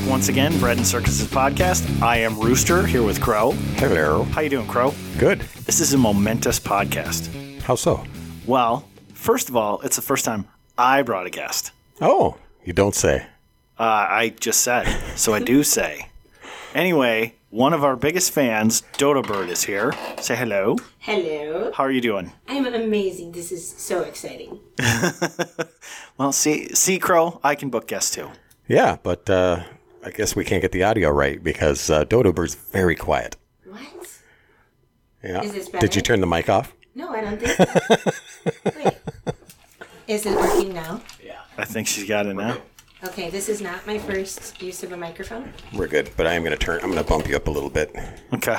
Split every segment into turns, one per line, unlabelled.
Back once again, Bread and Circuses podcast. I am Rooster here with Crow.
Hello.
How you doing, Crow?
Good.
This is a momentous podcast.
How so?
Well, first of all, it's the first time I brought a guest.
Oh, you don't say.
Uh, I just said, so I do say. Anyway, one of our biggest fans, Dodo Bird, is here. Say hello.
Hello.
How are you doing?
I'm amazing. This is so exciting.
Well, see, see, Crow, I can book guests too.
Yeah, but uh, I guess we can't get the audio right because uh, Dodo Bird's very quiet.
What?
Yeah.
Is this
Did you turn the mic off?
No, I don't think so. Wait. Is it working now? Yeah.
I think she's got it now.
Okay, this is not my first use of a microphone.
We're good, but I am going to turn. I'm going to bump you up a little bit.
Okay.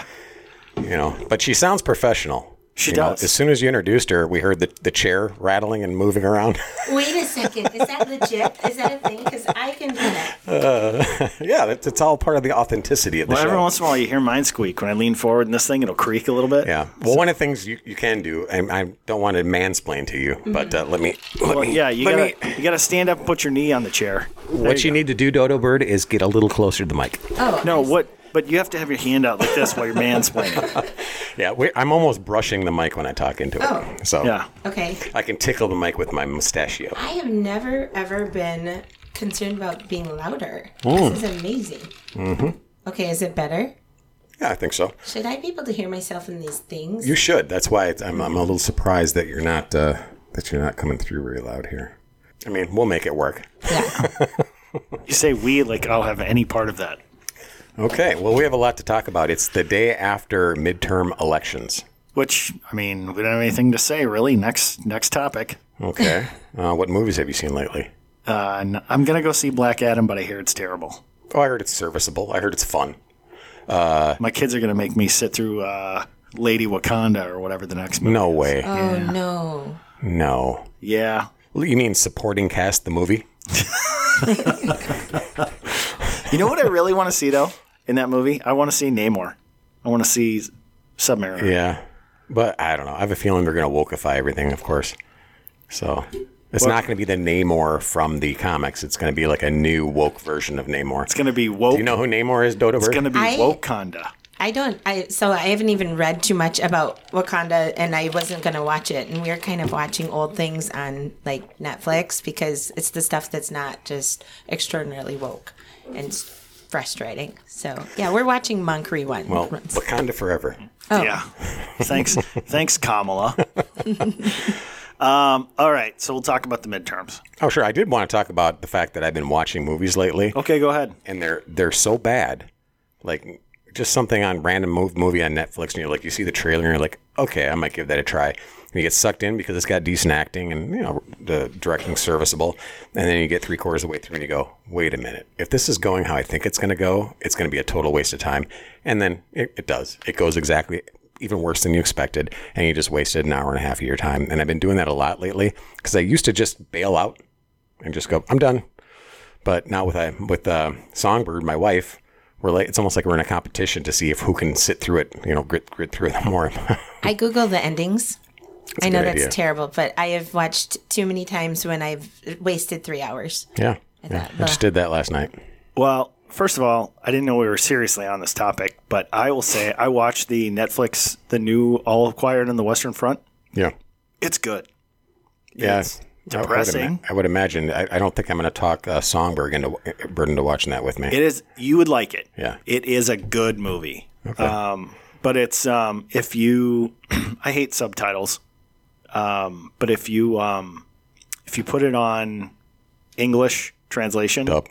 You know, but she sounds professional.
She
You know,
does.
as soon as you introduced her, we heard the, the chair rattling and moving around.
Wait a second. Is that legit? Is that a thing? Because I can do that.
yeah, it's, it's all part of the authenticity of the
Well,
show.
every once in a while you hear mine squeak. When I lean forward in this thing, it'll creak a little bit.
yeah. Well, one of the things you, you can do, and I don't want to mansplain to you, but uh, let me. Let
Well,
me
yeah, you gotta you gotta stand up and put your knee on the chair.
What you need to do, Dodo Bird, is get a little closer to the mic.
Oh,
No,
I see.
what? But you have to have your hand out like this while you're mansplaining.
Yeah, we, I'm almost brushing the mic when I talk into it.
Oh.
So
Yeah.
Okay.
I can tickle the mic with my mustachio.
I have never ever been concerned about being louder.
Mm.
This is amazing. Mm-hmm. Okay, is it better?
Yeah, I think so.
Should I be able to hear myself in these things?
You should. That's why it's, I'm, I'm a little surprised that you're not uh, that you're not coming through very loud here. I mean, we'll make it work.
yeah.
You say we like I'll have any part of that.
Okay. Well, we have a lot to talk about. It's the day after midterm elections.
Which I mean, we don't have anything to say really. Next next topic.
Okay. uh, what movies have you seen lately?
Uh, n- I'm gonna go see Black Adam, but I hear it's terrible.
Oh, I heard it's serviceable. I heard it's fun.
My kids are gonna make me sit through uh, Lady Wakanda or whatever the next movie.
No way.
Oh no.
No.
Yeah.
You mean supporting cast the movie?
You know what I really want to see though in that movie? I want to see Namor. I want to see Submariner.
Yeah, but I don't know. I have a feeling they're going to wokeify everything, of course. So it's not going to be the Namor from the comics. It's going to be like a new woke version of Namor.
It's gonna be woke.
Do you know who Namor is, Dodo
it's
Bird?
gonna be
I-
Wakanda.
I don't. I so I haven't even read too much about Wakanda, and I wasn't gonna watch it. And we are kind of watching old things on like Netflix because it's the stuff that's not just extraordinarily woke and it's frustrating. So yeah, we're watching Monk Rewind.
well, Wakanda forever.
Yeah. Thanks. Thanks, Kamala. um, all right. So we'll talk about the midterms.
Oh, sure. I did want to talk about the fact that I've been watching movies lately,
Okay, go ahead.
and they're they're so bad. Like just something on random mov- movie on Netflix, and you're like, you see the trailer, and you're like, okay, I might give that a try. You get sucked in because it's got decent acting and you know the directing serviceable, and then you get three quarters of the way through, and you go, wait a minute, if this is going how I think it's going to go, it's going to be a total waste of time. And then it, it does. It goes exactly even worse than you expected, and you just wasted an hour and a half of your time. And I've been doing that a lot lately because I used to just bail out and just go, I'm done. But now with uh, with uh, Songbird, my wife, we're like it's almost like we're in a competition to see if who can sit through it, you know, grit grit through it more.
I Google the endings. I
a
know that's
idea.
terrible, but I have watched too many times when I've wasted three hours.
yeah, yeah.
thought,
I just did that last night.
Well, first of all, I didn't know we were seriously on this topic, but I will say I watched the Netflix, the new All Quiet on the Western Front.
Yeah,
It's good.
yeah.
It's
I- I would ima-
depressing.
I would imagine. I, I don't think I'm going to talk uh, Songbird into Bird into watching that with me.
It is. You would like it.
Yeah.
It is a good movie. Um, but it's um, if you, I hate subtitles. Um, but if you um, if you put it on English translation,
Up.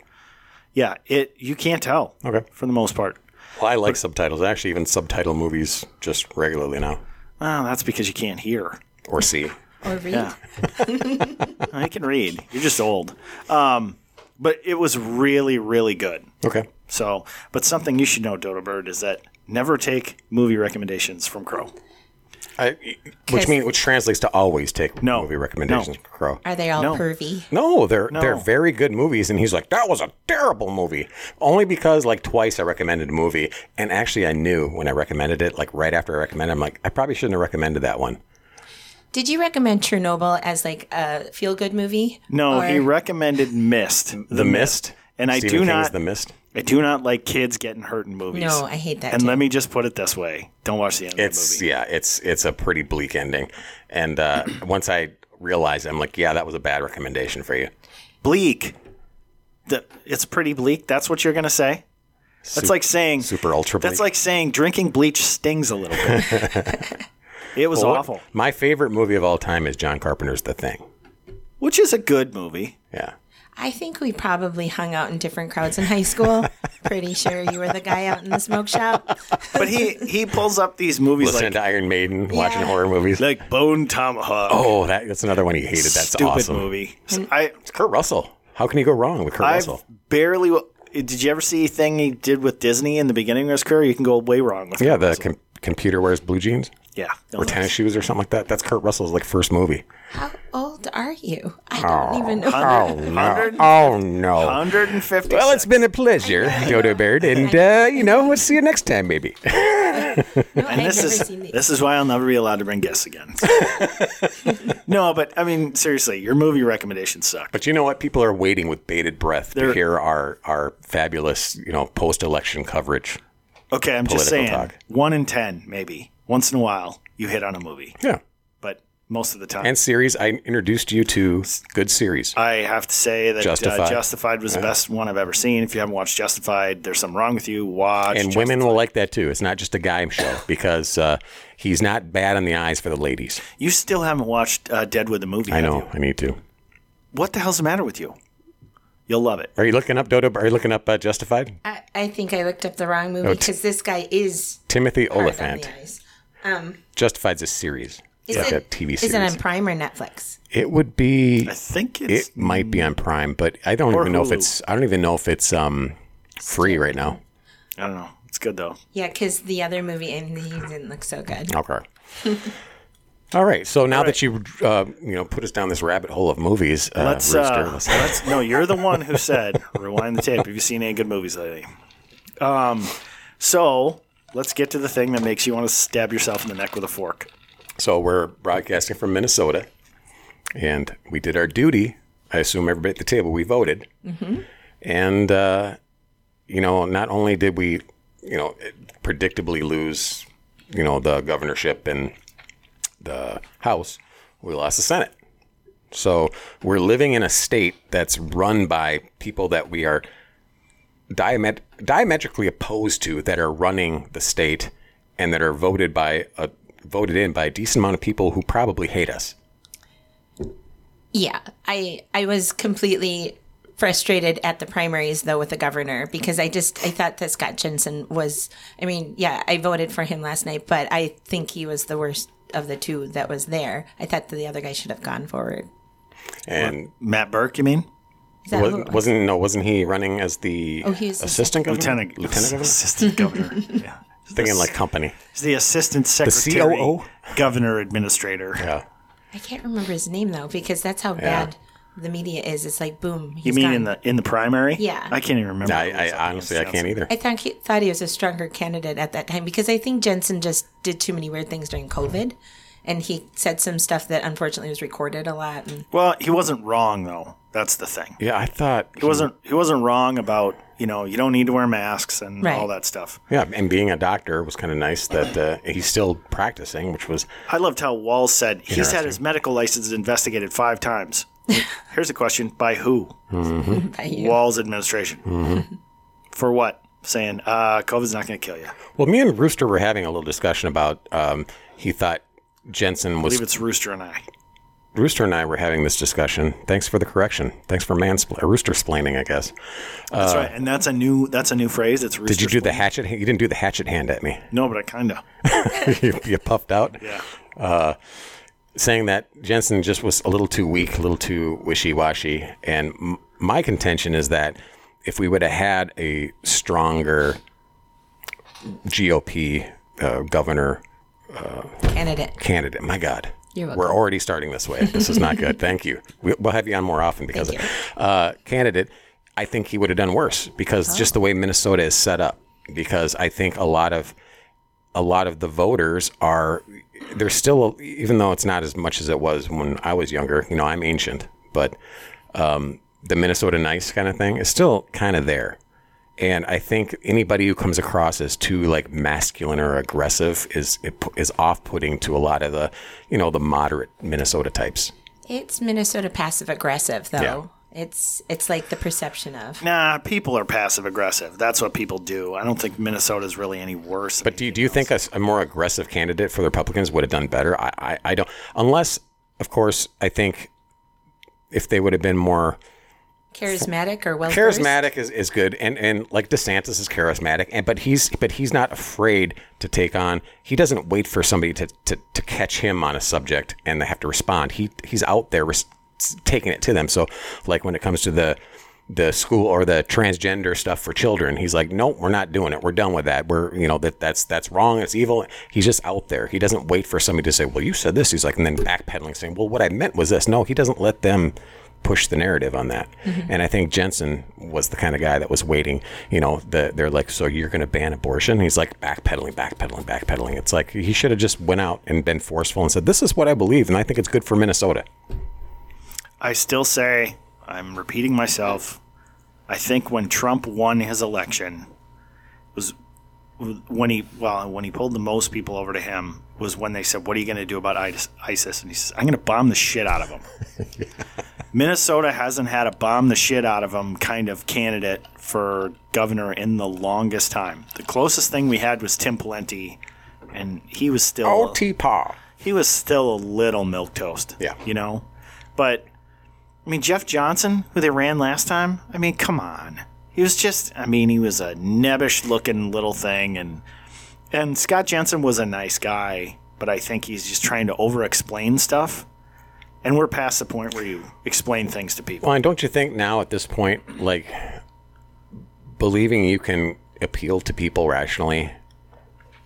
yeah, it you can't tell.
Okay.
For the most part.
Well, I like subtitles. I actually even subtitle movies just regularly now,
Oh, that's because you can't hear.
or see.
Or read.
Yeah. I can read. You're just old. Um, but it was really, really good.
Okay.
So, but something you should know, Dodo Bird, is that never take movie recommendations from Crow.
I, which mean which translates to always take
No.
movie recommendations
No.
from Crow.
Are they all
No.
pervy?
No, they're they're very good movies, and he's like, "That was a terrible movie." Only because like twice I recommended a movie, and actually I knew when I recommended it, like right after I recommended, it, I'm like, I probably shouldn't have recommended that one.
Did you recommend Chernobyl as like a feel good movie?
No,
Or-
he recommended Mist.
The Mist,
And I
Stephen
do
King's
not
The Mist.
I do not like kids getting hurt in movies.
No, I hate that
And
too.
let me just put it this way: don't watch the end
It's
of the movie.
yeah, it's it's a pretty bleak ending, and uh, once I realized, it, I'm like, yeah, that was a bad recommendation for you.
Bleak. The, it's pretty bleak. That's what you're gonna say. That's like saying
super ultra
That's like saying drinking bleach stings a little bit. it was
What-
awful.
My favorite movie of all time is John Carpenter's The Thing.
Which is a good movie.
Yeah.
I think we probably hung out in different crowds in high school. Pretty sure you were the guy out in the smoke shop.
But he he pulls up these movies
Listening
like
to Iron Maiden, watching horror movies.
like Bone Tomahawk.
oh, that, that's another one he hated. That's
stupid
awesome.
movie. I
It's Kurt Russell. How can he go wrong with Kurt
I've
Russell?
barely. Did you ever see a thing he did with Disney in the beginning of his career? You can go way wrong with.
Yeah,
Kurt
the com- computer wears blue jeans
yeah
or tennis shoes or something like that. That's Kurt Russell's like first movie.
How old are you? I don't even know.
Oh no! Oh no!
150.
Well, it's been a pleasure, Dodo Bird, and uh, you know, we'll see you next time, maybe.
No,
And this is this is why I'll never be allowed to bring guests again. no, but I mean seriously, your movie recommendations suck.
But you know what? People are waiting with bated breath
They're-
to hear our our fabulous, you know, post-election coverage.
Okay, I'm just saying,
talk.
one in ten, maybe once in a while, you hit on a movie,
Yeah.
but most of the time,
And series, I introduced you to good series.
I have to say that
Justified.
Justified, uh, Justified was the best one I've ever seen. If you haven't watched Justified, there's something wrong with you. Watch.
And women will like that too. It's not just a guy show because uh, he's not bad on the eyes for the ladies.
You still haven't watched uh, Deadwood the movie.
I
have
know.
you?
I need to.
What the hell's the matter with you? You'll love it.
Are you looking up Dodo? Are you looking up uh, Justified?
I, I think I looked up the wrong movie
t-
because this guy is
Timothy
hard on
Olyphant.
The eyes. Um,
Justified's a series.
is
It's like
it
a TV
Is
series.
it on Prime or Netflix?
It would be.
I think it's
It might be on Prime, but I don't even know if it's. I don't even know if it's um free right now.
I don't know. It's good though.
Yeah, because the other movie and he didn't look so good.
Okay. All right. So now that you uh, you know put us down this rabbit hole of movies, uh,
Let's,
Rooster,
uh,
let's-
let's no. You're the one who said rewind the tape. Have you seen any good movies lately? Um, so let's get to the thing that makes you want to stab yourself in the neck with a fork.
So we're broadcasting from Minnesota, and we did our duty. I assume everybody at the table we voted, and uh, you know, not only did we, you know, predictably lose, you know, the governorship and the House, we lost the Senate. So we're living in a state that's run by people that we are diamet- diametrically opposed to that are running the state and that are voted by a, voted in by a decent amount of people who probably hate us.
Yeah, I I was completely frustrated at the primaries though with the governor because I just I thought that Scott Jensen was I mean yeah I voted for him last night but I think he was the worst of the two that was there I thought that the other guy should have gone forward
And
Matt Birk, you mean?
Is that who it
wasn't,
was?
wasn't no wasn't he running as the
Oh, he was
assistant governor?
Lieutenant,
lieutenant governor?
assistant governor. Yeah.
Thinking like company.
He's the assistant secretary, the
COO?
governor administrator.
Yeah.
I can't remember his name though because that's how bad the media is it's like boom he's
You mean
gone.
in the in the primary?
Yeah.
I can't even remember.
I, I honestly I can't either.
I thought he, thought he was a stronger candidate at that time because I think Jensen just did too many weird things during COVID, and he said some stuff that unfortunately was recorded a lot. And
Well, he wasn't wrong though. That's the thing.
Yeah, I thought
He wasn't. He wasn't wrong about you know you don't need to wear masks and
Right.
all that stuff.
Yeah, and being a doctor was kind of nice that uh, he's still practicing, which was
I loved how Walz said he's had his medical license investigated five times. Here's a question: By who?
by you.
Walz administration. For what? Saying uh, COVID's not going to kill you.
Well. Me and Rooster were having a little discussion about. Um, he thought Jensen was I
believe it's Rooster and I.
Rooster and I were having this discussion. Thanks for the correction. Thanks for manspl- rooster splaining, I guess.
That's right, and that's a new that's a new phrase. It's Rooster.
Uh, Did you do the hatchet? You didn't do the hatchet hand at me.
No, but I kind of.
you, you puffed out.
Yeah.
saying that Jensen just was a little too weak, a little too wishy washy. And m- my contention is that if we would have had a stronger GOP uh, governor
Candidate.
candidate, my God. We're already starting this way. This is not good. Thank you. We, we'll have you on more often because uh, candidate. I think he would have done worse because just the way Minnesota is set up. Because I think a lot of a lot of the voters are there's still even though it's not as much as it was when I was younger. You know, I'm ancient, but um, the Minnesota nice kind of thing is still kind of there. And I think anybody who comes across as too like masculine or aggressive is is off putting to a lot of the you know the moderate Minnesota types.
It's Minnesota passive aggressive though.
Yeah.
It's it's like the perception of.
Nah, people are passive aggressive. That's what people do. I don't think Minnesota's really any worse.
But do you, do you think a, a more aggressive candidate for the Republicans would have done better? I, I, I don't. Unless, of course, I think if they would have been more
charismatic or well
charismatic is, is good and and like DeSantis is charismatic and but he's but he's not afraid to take on he doesn't wait for somebody to, to, to catch him on a subject and they have to respond. He he's out there res- taking it to them. So like when it comes to the the school or the transgender stuff for children he's like nope we're not doing it. We're done with that. We're you know that that's that's wrong. It's evil. He's just out there. He doesn't wait for somebody to say well you said this. He's like and then backpedaling saying well what i meant was this. No he doesn't let them push the narrative on that. Mm-hmm. And I think Jensen was the kind of guy that was waiting. You know, the, they're like, so you're going to ban abortion? He's like backpedaling, backpedaling, backpedaling. It's like he should have just went out and been forceful and said, this is what I believe, and I think it's good for Minnesota.
I still say, I'm repeating myself. I think when Trump won his election was when he well when he pulled the most people over to him was when they said, "What are you going to do about ISIS?" And he says, "I'm going to bomb the shit out of them." Minnesota hasn't had a bomb the shit out of them kind of candidate for governor in the longest time. The closest thing we had was Tim Pawlenty, and he was still
Oh, T-Paw.
he was still a little milk toast.
Yeah.
You know? But I mean Jeff Johnson, who they ran last time, I mean, come on. He was just I mean, he was a nebbish looking little thing and and Scott Jensen was a nice guy, but I think he's just trying to over explain stuff. And we're past the point where you explain things to people.
Well, and don't you think now at this point, like believing you can appeal to people rationally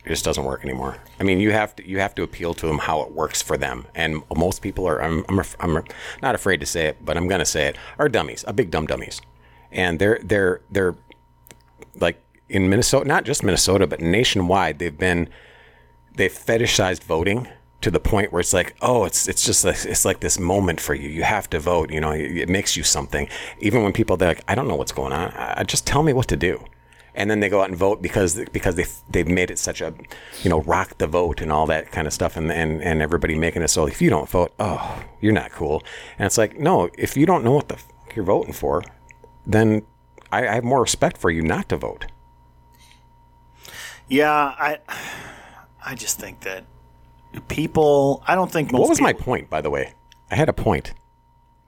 just doesn't work anymore. I mean, you have to you have to appeal to them how it works for them, and most people are. I'm I'm, I'm not afraid to say it, but I'm going to say it. Are dummies, a big dumb dummies, and they're they're they're like in Minnesota, not just Minnesota, but nationwide. They've been they've fetishized voting to the point where it's like, oh, it's it's just like, it's like this moment for you. You have to vote. You know, it, it makes you something. Even when people they're like, I don't know what's going on. I, just tell me what to do, and then they go out and vote because because they they've made it such a, you know, rock the vote and all that kind of stuff, and and and everybody making it so if you don't vote, oh, you're not cool. And it's like, no, if you don't know what the you're voting for, then I, I have more respect for you not to vote.
Yeah, I I just think that people I don't think most
What was my point, by the way? I had a point,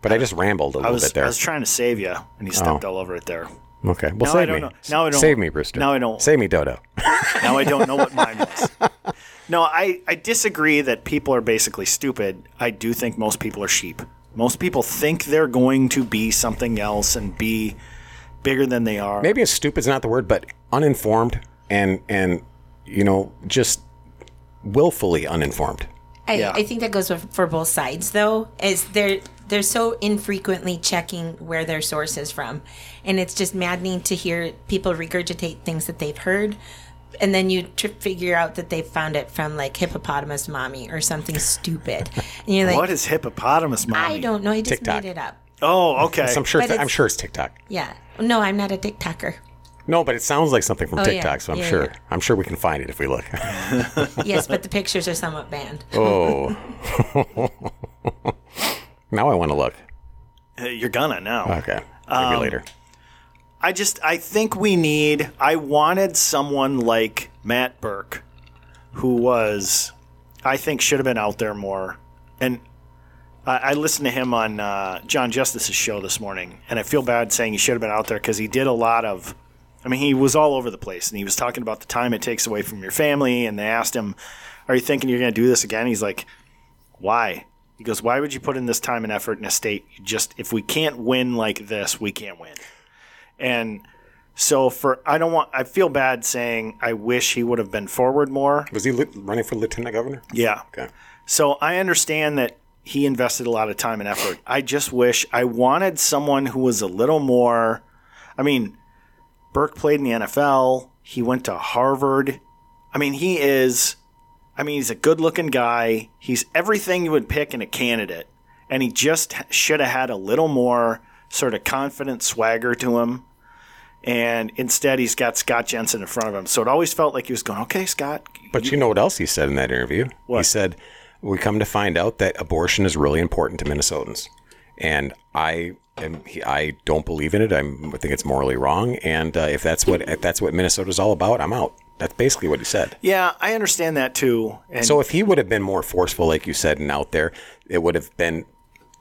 but I just rambled a little
was
bit there.
I was trying to save you and you stepped oh. all over it there.
Okay, well,
Now
save me.
know. Now I don't-
Save me, Brewster.
now I don't-
Save me, Dodo.
Now I don't know what mine was. No, I, I disagree that people are basically stupid. I do think most people are sheep. Most people think they're going to be something else and be bigger than they are.
Maybe stupid is not the word, but uninformed and and you know just willfully uninformed.
I,
Yeah.
I think that goes for both sides though is they're they're so infrequently checking where their source is from and it's just maddening to hear people regurgitate things that they've heard and then you tr- figure out that they found it from like hippopotamus mommy or something stupid and you're like
what is hippopotamus mommy?
i don't know i just
TikTok.
made it up
Oh, okay.
So I'm sure.
But
I'm sure it's TikTok.
yeah no i'm not a tiktoker
No, but it sounds like something from
Oh, yeah.
TikTok, so I'm
Yeah,
sure.
yeah.
I'm sure we can find it if we look.
yes but the pictures are somewhat banned
oh. now I want to look.
Uh, You're gonna now.
Okay, maybe
Um,
later.
I just I think we need I wanted someone like Matt Birk who was I think should have been out there more. And I, I listened to him on uh, Jon Justice's show this morning, and I feel bad saying he should have been out there because he did a lot of. I mean, he was all over the place, and he was talking about the time it takes away from your family. And they asked him, "Are you thinking you're going to do this again?" He's like, "Why?" He goes, "Why would you put in this time and effort in a state? Just if we can't win like this, we can't win." And so for I don't want I feel bad saying I wish he would have been forward more.
Was he li- running for lieutenant governor?
Yeah.
Okay.
So I understand that he invested a lot of time and effort. I just wish I wanted someone who was a little more. I mean, Birk played in the NFL. He went to Harvard. I mean, he is. I mean, he's a good-looking guy. He's everything you would pick in a candidate, and he just should have had a little more sort of confident swagger to him. And instead, he's got Scott Jensen in front of him. So it always felt like he was going, "Okay, Scott,
But you know what else he said in that interview? He said, "We come to find out that abortion is really important to Minnesotans, and I am, I don't believe in it. I'm, I think it's morally wrong. And uh, if that's what if that's what Minnesota's all about, I'm out." That's basically what he said.
yeah, I understand that too." And
So if he would have been more forceful, like you said, and out there, it would have been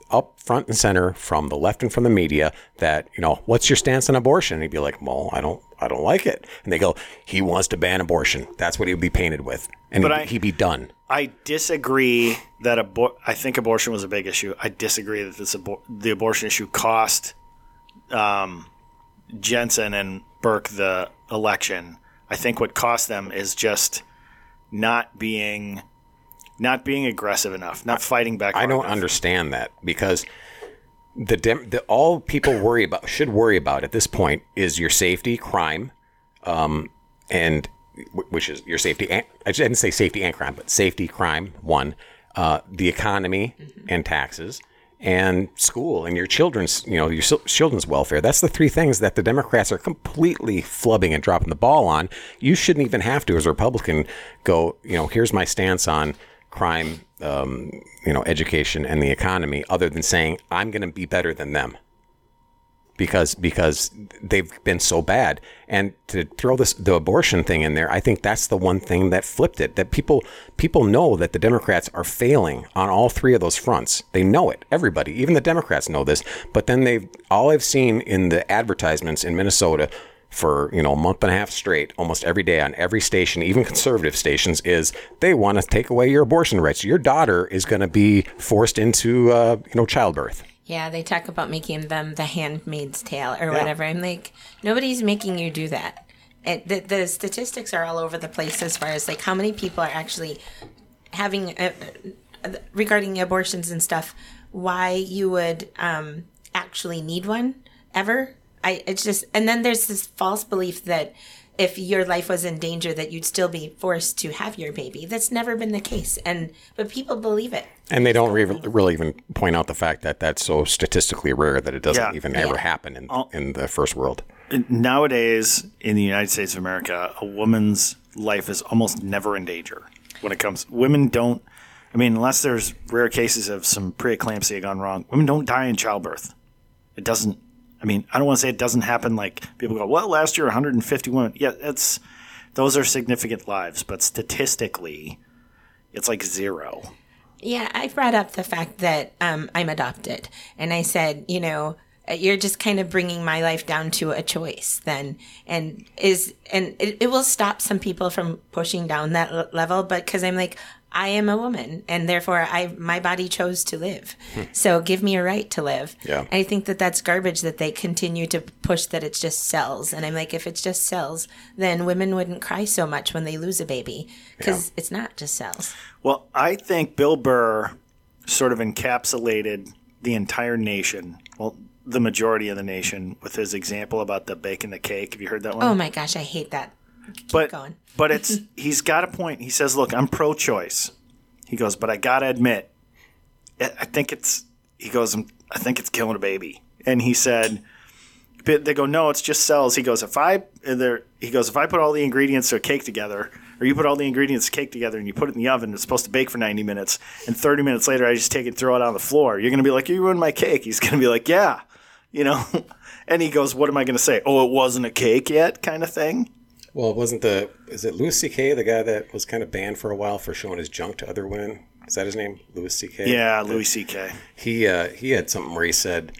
up front and center from the left and from the media that you know what's your stance on abortion and he'd be like well i don't i don't like it and they go he wants to ban abortion that's what he would be painted with and
But
he'd,
I-
he'd be done
I disagree that abor- I think abortion was a big issue. I disagree that this abor- the abortion issue cost um, Jensen and Birk the election. I think what cost them is just not being not being aggressive enough, not fighting back.
I don't
enough.
understand that because the, dem- the all people worry about should worry about at this point is your safety, crime, um, and which is your safety. And, I didn't say safety and crime, but safety, crime, one, uh, the economy and taxes, and school and your children's, you know, your children's welfare. That's the three things that the Democrats are completely flubbing and dropping the ball on. You shouldn't even have to, as a Republican, go. You know, here's my stance on crime, um, you know, education and the economy, other than saying I'm going to be better than them because because they've been so bad. And to throw this the abortion thing in there, I think that's the one thing that flipped it. That people people know that the Democrats are failing on all three of those fronts. They know it. Everybody, even the Democrats know this. But then they've all I've seen in the advertisements in Minnesota for you know a month and a half straight, almost every day on every station, even conservative stations, is they want to take away your abortion rights. Your daughter is going to be forced into uh, you know childbirth.
Yeah, they talk about making them the handmaid's tale or whatever. I'm like, nobody's making you do that. It, the, the statistics are all over the place as far as like how many people are actually having uh, uh, regarding abortions and stuff. Why you would um, actually need one ever? I it's just and then there's this false belief that if your life was in danger that you'd still be forced to have your baby. That's never been the case, and but people believe it.
And they don't re- really even point out the fact that that's so statistically rare that it doesn't
Yeah.
even ever happen in, in the first world.
nowadays in the United States of America, a woman's life is almost never in danger when it comes. Women don't. I mean, unless there's rare cases of some preeclampsia gone wrong, women don't die in childbirth. It doesn't. I mean, I don't want to say it doesn't happen. Like people go, well, last year 150 women. Yeah, it's those are significant lives, but statistically, it's like zero.
Yeah, I brought up the fact that um, I'm adopted, and I said, you know, uh, you're just kind of bringing my life down to a choice then, and is and it, it will stop some people from pushing down that l- level, but because I'm like. I am a woman, and therefore, I my body chose to live. Hmm. So give me a right to live.
Yeah.
I think that that's garbage that they continue to push that it's just cells, and I'm like, if it's just cells, then women wouldn't cry so much when they lose a baby because it's not just cells.
Well, I think Bill Burr sort of encapsulated the entire nation, well, the majority of the nation, with his example about the baking the cake. Have you heard that one?
Oh my gosh, I hate that.
but
going.
But it's he's got a point. He says, "Look, I'm pro-choice." He goes, "But I gotta admit, I I think it's." He goes, "I'm- think it's killing a baby." And he said, "They go, no, it's just cells." He goes, "If I there," he goes, "If I put all the ingredients to a cake together." Or you put all the ingredients to cake together and you put it in the oven. It's supposed to bake for 90 minutes. And 30 minutes later, I just take it and throw it on the floor. You're going to be like, You ruined my cake. He's going to be like, Yeah. You know? And he goes, What am I going to say? Oh, it wasn't a cake yet, kind of thing.
Well, wasn't the is it Louis C.K. the guy that was kind of banned for a while for showing his junk to other women? Is that his name, Louis C.K.?
Yeah, Louis C.K.
He uh, he had something where he said,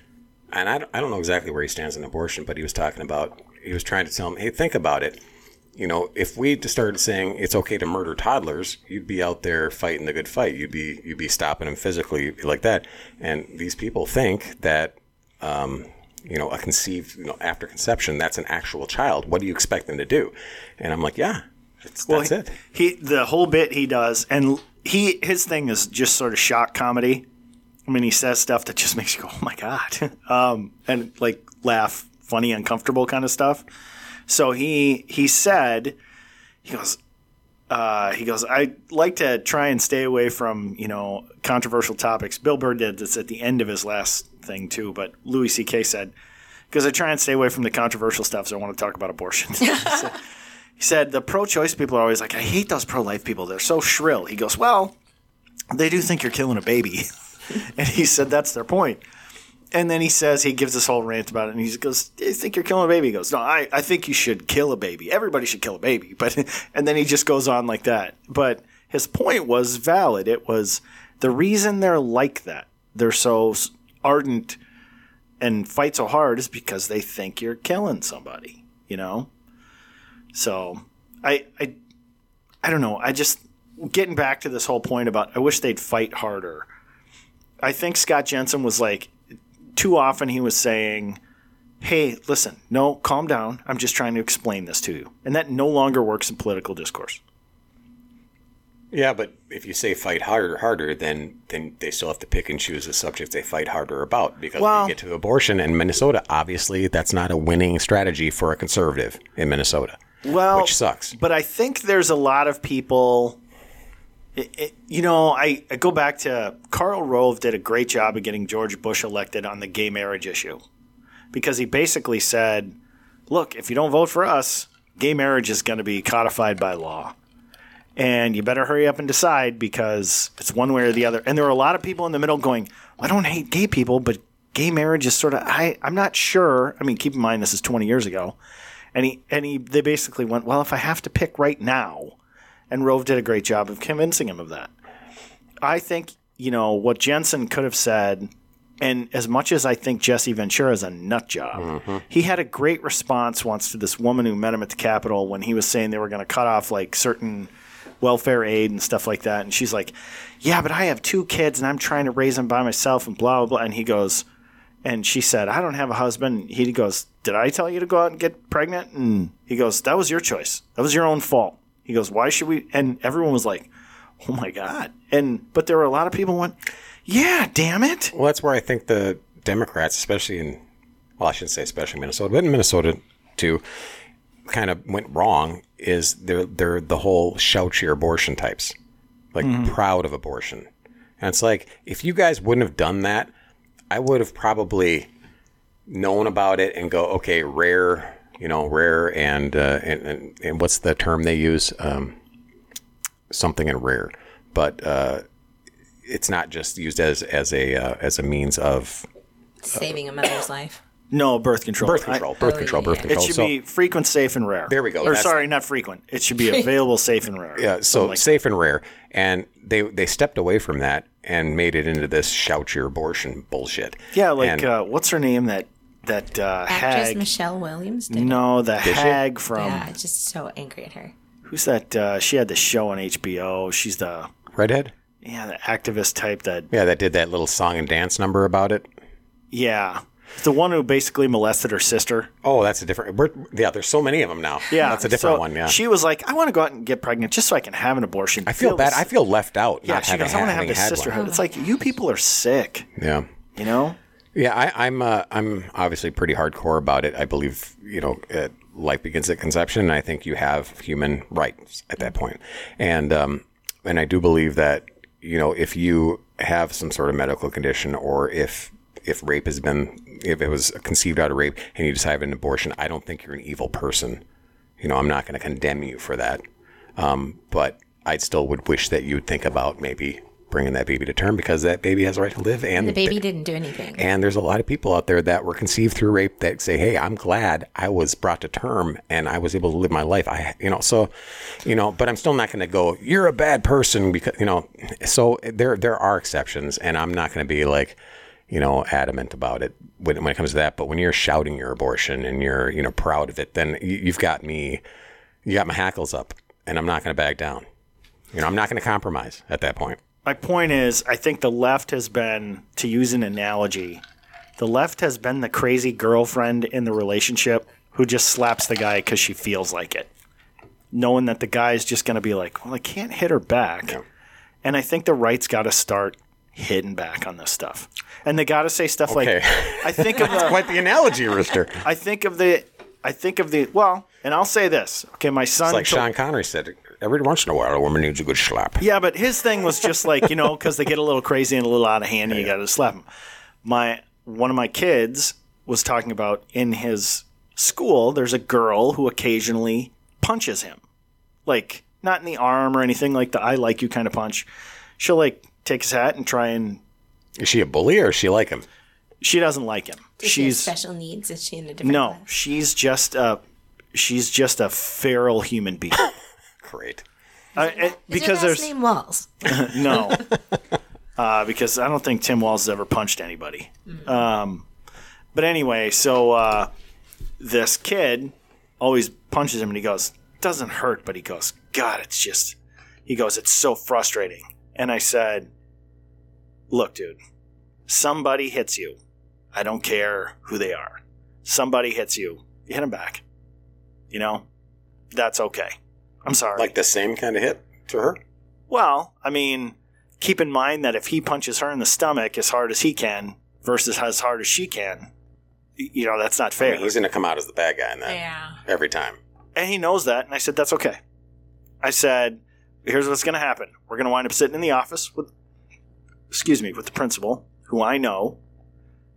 and I don't, I don't know exactly where he stands on abortion, but he was talking about he was trying to tell him, hey, think about it. You know, if we just started saying it's okay to murder toddlers, you'd be out there fighting the good fight. You'd be you'd be stopping them physically like that. And these people think that um, you know, a conceived, you know, after conception, that's an actual child. What do you expect them to do? And I'm like, yeah, that's, that's
he,
it.
He the whole bit he does, and he his thing is just sort of shock comedy. I mean, he says stuff that just makes you go, "Oh my god," um, and like laugh, funny, uncomfortable kind of stuff. So he he said, he goes, uh, he goes, I like to try and stay away from you know controversial topics. Bill Burr did this at the end of his last thing too, but Louis C.K. said because I try and stay away from the controversial stuff, so I want to talk about abortion. so, he said the pro-choice people are always like, I hate those pro-life people. They're so shrill. He goes, well, they do think you're killing a baby, and he said that's their point. And then he says he gives this whole rant about it, and he goes, "Do you think you're killing a baby?" He goes, "No, I, I think you should kill a baby. Everybody should kill a baby." But and then he just goes on like that. But his point was valid. It was the reason they're like that. They're so ardent and fight so hard is because they think you're killing somebody. You know. So I I I don't know. I just getting back to this whole point about I wish they'd fight harder. I think Scott Jensen was like too often he was saying, "Hey, listen, no, calm down. I'm just trying to explain this to you." And that no longer works in political discourse.
Yeah, but if you say fight harder, harder, then then they still have to pick and choose the subjects they fight harder about. Because when
Well-
you get to abortion in Minnesota, obviously that's not a winning strategy for a conservative in Minnesota.
Well,
which sucks.
But I think there's a lot of people. It, it, you know, I, I go back to Karl Rove did a great job of getting George Bush elected on the gay marriage issue because he basically said, look, if you don't vote for us, gay marriage is going to be codified by law. And you better hurry up and decide because it's one way or the other. And there are a lot of people in the middle going, I don't hate gay people, but gay marriage is sort of, I, I'm not sure. I mean, keep in mind, this is 20 years ago. And he, and he, they basically went, well, if I have to pick right now, and Rove did a great job of convincing him of that. I think, you know, what Jensen could have said, and as much as I think Jesse Ventura is a nut job, mm-hmm. he had a great response once to this woman who met him at the Capitol when he was saying they were going to cut off like certain welfare aid and stuff like that. And she's like, Yeah, but I have two kids and I'm trying to raise them by myself and blah, blah, blah. And he goes, and she said, I don't have a husband. He goes, Did I tell you to go out and get pregnant? And he goes, That was your choice. That was your own fault. He goes, Why should we? And everyone was like, Oh my God. And, but there were a lot of people went, Yeah, damn it.
Well, that's where I think the Democrats, especially in, well, I shouldn't say especially Minnesota, but in Minnesota too, kind of went wrong. Is they're they're the whole shout your abortion types, like proud of abortion, and it's like if you guys wouldn't have done that, I would have probably known about it and go, okay, rare, you know, rare, and uh, and, and and what's the term they use? Um, something in rare, but uh, it's not just used as as a uh, as a means of
Saving a mother's life.
No, birth control.
birth control, birth
Oh,
control,
yeah,
birth
yeah.
Control.
it should
so,
be frequent, safe, and rare.
There we go.
Or
That's-
sorry, not frequent. It should be available, safe, and rare.
yeah, so
like
safe and rare, and they they stepped away from that and made it into this shout your abortion bullshit.
Yeah, like
And-
uh, what's her name? That that uh,
Actress
hag.
Michelle Williams did.
No, the
she?
hag from
Yeah, just so angry at her.
who's that? Uh, she had the show on HBO. She's the
redhead.
yeah the activist type that
Yeah, that did that little song and dance number about it.
yeah the one who basically molested her sister.
Oh, that's a different. We're, yeah, there's so many of them now.
Yeah,
that's a different
so
one. Yeah,
she was like, I want to go out and get pregnant just so I can have an abortion.
I feel bad. I feel left out.
yeah. She goes, I want to have this
had one.
sisterhood. It's like you people are sick.
Yeah.
You know.
Yeah, I, I'm uh, I'm obviously pretty hardcore about it. I believe you know uh, life begins at conception, and I think you have human rights at that point. And um, and I do believe that you know if you have some sort of medical condition, or if if rape has been if it was conceived out of rape and you decide an abortion, I don't think you're an evil person. You know, I'm not going to condemn you for that. Um, but I still would wish that you'd think about maybe bringing that baby to term because that baby has a right to live and
The baby didn't do anything.
and there's a lot of people out there that were conceived through rape that say, "Hey, I'm glad I was brought to term and I was able to live my life." I, you know, so, you know, but I'm still not going to go, "You're a bad person," because you know. So there there are exceptions, and I'm not going to be like, you know, adamant about it when, when it comes to that. But when you're shouting your abortion and you're you know proud of it, then you, you've got me, you got my hackles up, and I'm not going to back down. You know, I'm not going to compromise at that point.
my point is, I think the left has been, to use an analogy, The left has been the crazy girlfriend in the relationship who just slaps the guy because she feels like it, knowing that the guy's just going to be like, well, I can't hit her back.
Yeah.
And I think the right's got to start hitting back on this stuff. And they got to say stuff
Okay.
like, I think of the,
Quite the analogy, Rooster.
I think of the, I think of the, well, and I'll say this. Okay, my son.
It's like
told-
Sean Connery said. Every once in a while, a woman needs a good slap.
Yeah, but his thing was just like you know because they get a little crazy and a little out of hand, and you got to slap them. My one of my kids was talking about in his school. There's a girl who occasionally punches him, like not in the arm or anything like the "I like you" kind of punch. She'll like take his hat and try and.
Is she a bully or is she like him?
She doesn't like him.
Does she
She's
special needs. Is she in a different
no,
class?
she's just a she's just a feral human being.
Great.
Uh, and-
Is
because
her last
there's
name Walz.
No, uh, because I don't think Tim Walz has ever punched anybody. Um, but anyway, so uh, this kid always punches him, and he goes, "Doesn't hurt," but he goes, "God, it's just," he goes, "It's so frustrating." And I said, "Look, dude, somebody hits you. I don't care who they are. Somebody hits you, you hit them back. You know, that's okay. I'm sorry.
Like the same kind of hit to her?
Well, I mean, keep in mind that if he punches her in the stomach as hard as he can versus as hard as she can, you know, that's not
I
fair.
mean, he's going to come out as the bad guy in that
Yeah.
every time.
and he knows that. And I said, that's okay. I said, here's what's going to happen. We're going to wind up sitting in the office with, excuse me, with the principal, who I know.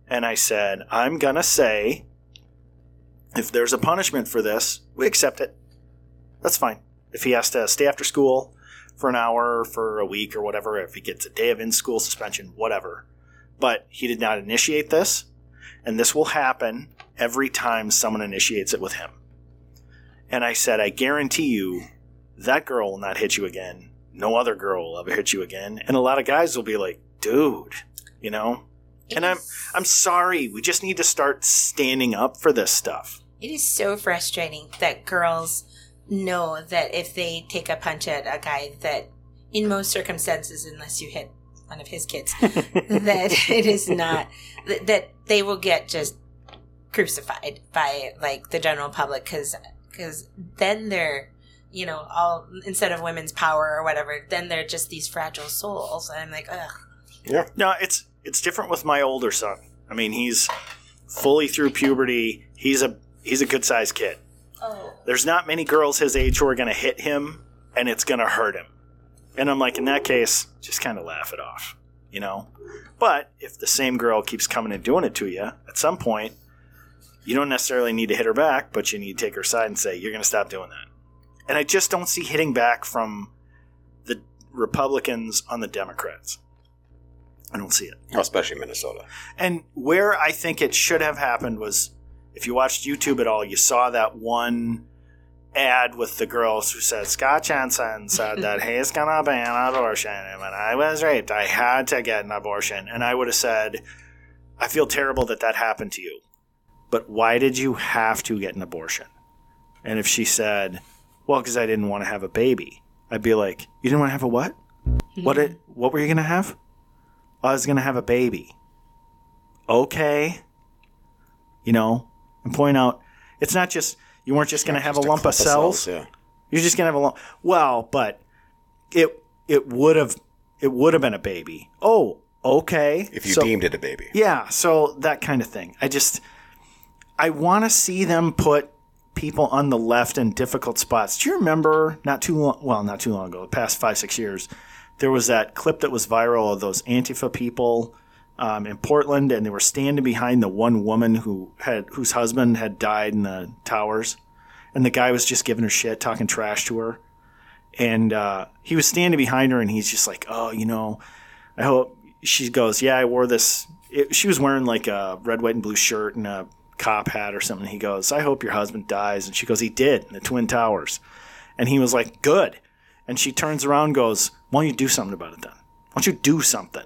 And I said, I'm going to say, if there's a punishment for this, we accept it. That's fine. If he has to stay after school for an hour, for a week, or whatever, if he gets a day of in school suspension, whatever. But he did not initiate this, and this will happen every time someone initiates it with him. And I said, I guarantee you that girl will not hit you again. No other girl will ever hit you again. And a lot of guys will be like, dude, you know? And I'm I'm sorry, we just need to start standing up for this stuff.
It is so frustrating that girls know that if they take a punch at a guy that in most circumstances unless you hit one of his kids that it is not that, that they will get just crucified by like the general public cuz cuz then they're you know all instead of women's power or whatever then they're just these fragile souls and I'm like ugh
Yeah.
No, it's it's different with my older son. I mean, he's fully through puberty. He's a he's a good sized kid.
oh
There's not many girls his age who are going to hit him and it's going to hurt him. And I'm like, in that case, just kind of laugh it off, you know? But if the same girl keeps coming and doing it to you, at some point, you don't necessarily need to hit her back, but you need to take her side and say, you're going to stop doing that. And I just don't see hitting back from the Republicans on the Democrats. I don't see it.
Especially Minnesota.
And where I think it should have happened was if you watched YouTube at all, you saw that one ad with the girls who said Scott Jensen said that he's gonna ban abortion and when I was raped I had to get an abortion and I would have said I feel terrible that that happened to you but why did you have to get an abortion and if she said well because I didn't want to have a baby I'd be like you didn't want to have a what what it, what were you gonna have I was gonna have a baby okay you know and point out it's not just you weren't just going to have a lump
clump
of cells.
Yeah.
You're just going to have a lump. Well, but it it would have it would have been a baby. Oh, okay.
If you
So-
deemed it a baby.
yeah, so that kind of thing. I just I want to see them put people on the left in difficult spots. Do you remember not too long well, not too long ago, the past 5 6 years, there was that clip that was viral of those Antifa people um, in Portland and they were standing behind the one woman who had whose husband had died in the towers and the guy was just giving her shit, talking trash to her. And uh, he was standing behind her and he's just like, "Oh, you know, I hope she goes, yeah, I wore this. It, she was wearing like a red, white, and blue shirt and a cop hat or something. He goes, I hope your husband dies. And she goes, he did in the Twin Towers. And he was like, good. And she turns around and goes, why don't you do something about it then? Why don't you do something?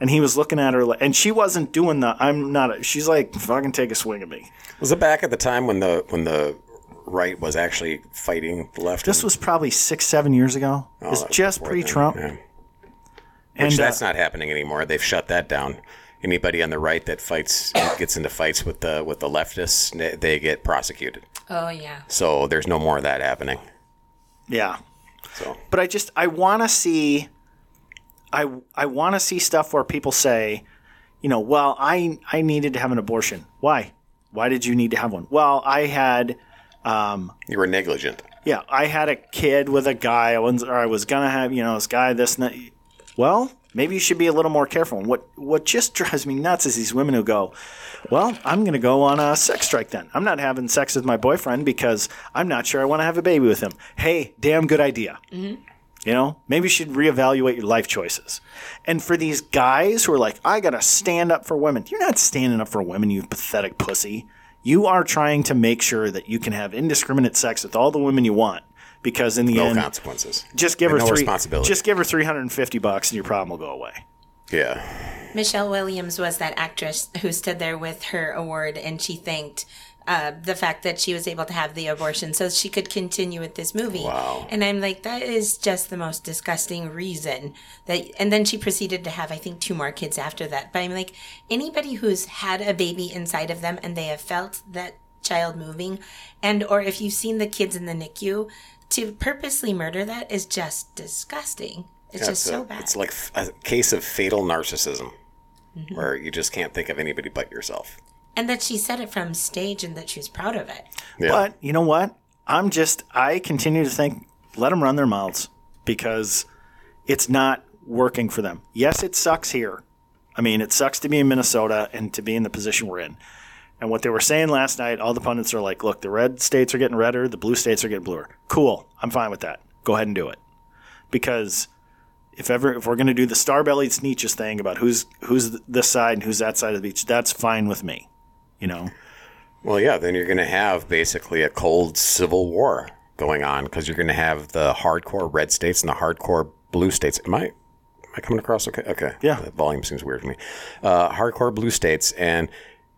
And he was looking at her, like, and she wasn't doing the, I'm not, a, she's like, fucking take a swing at me.
Was it back at the time when the when the right was actually fighting the left?
This was probably six, seven years ago.
Oh,
it's just pre-Trump.
yeah.
And
Which
uh,
that's not happening anymore. They've shut that down. Anybody on the right that fights gets into fights with the with the leftists, they- they get prosecuted.
Oh yeah.
So there's no more of that happening.
Yeah.
So
But I just I want to see I I want to see stuff where people say, you know, well, I I needed to have an abortion. Why? Why did you need to have one? Well, I had um,
you were negligent.
yeah, I had a kid with a guy. I was, or I was gonna have, you know, this guy, this, and that. Well, maybe you should be a little more careful. And what what just drives me nuts is these women who go, "Well, I'm gonna go on a sex strike then. I'm not having sex with my boyfriend because I'm not sure I want to have a baby with him." Hey, damn good idea. Mm-hmm. You know, maybe you should reevaluate your life choices. And for these guys who are like, I gotta stand up for women, you're not standing up for women, you pathetic pussy. You are trying to make sure that you can have indiscriminate sex with all the women you want. Because in the
No
end,
consequences.
just give her
no
three.
responsibility.
Just give her three hundred and fifty bucks, and your problem will go away.
Yeah.
Michelle Williams was that actress who stood there with her award and she thanked uh, the fact that she was able to have the abortion so she could continue with this movie.
Wow.
And I'm like, that is just the most disgusting reason that. And then she proceeded to have, I think, two more kids after that. But I'm like, anybody who's had a baby inside of them and they have felt that child moving, and or if you've seen the kids in the NICU, to purposely murder that is just disgusting. It's
Yeah,
just so
a-
bad.
It's like a case of fatal narcissism,
Mm-hmm.
where you just can't think of anybody but yourself.
and that she said it from stage and that she was proud of it.
Yeah.
But you know what? I'm just I continue to think let them run their mouths because it's not working for them. Yes, it sucks here. I mean, it sucks to be in Minnesota and to be in the position we're in. And what they were saying last night, all the pundits are like, look, the red states are getting redder, the blue states are getting bluer. Cool. I'm fine with that. Go ahead and do it. Because if ever if we're going to do the star-bellied Sneetches thing about who's who's this side and who's that side of the beach, that's fine with me. You know.
Well, yeah, then you're going to have basically a cold civil war going on because you're going to have the hardcore red states and the hardcore blue states. Am I, am I coming across okay? Okay.
Yeah.
The volume seems weird to me. Uh, hardcore blue states. And,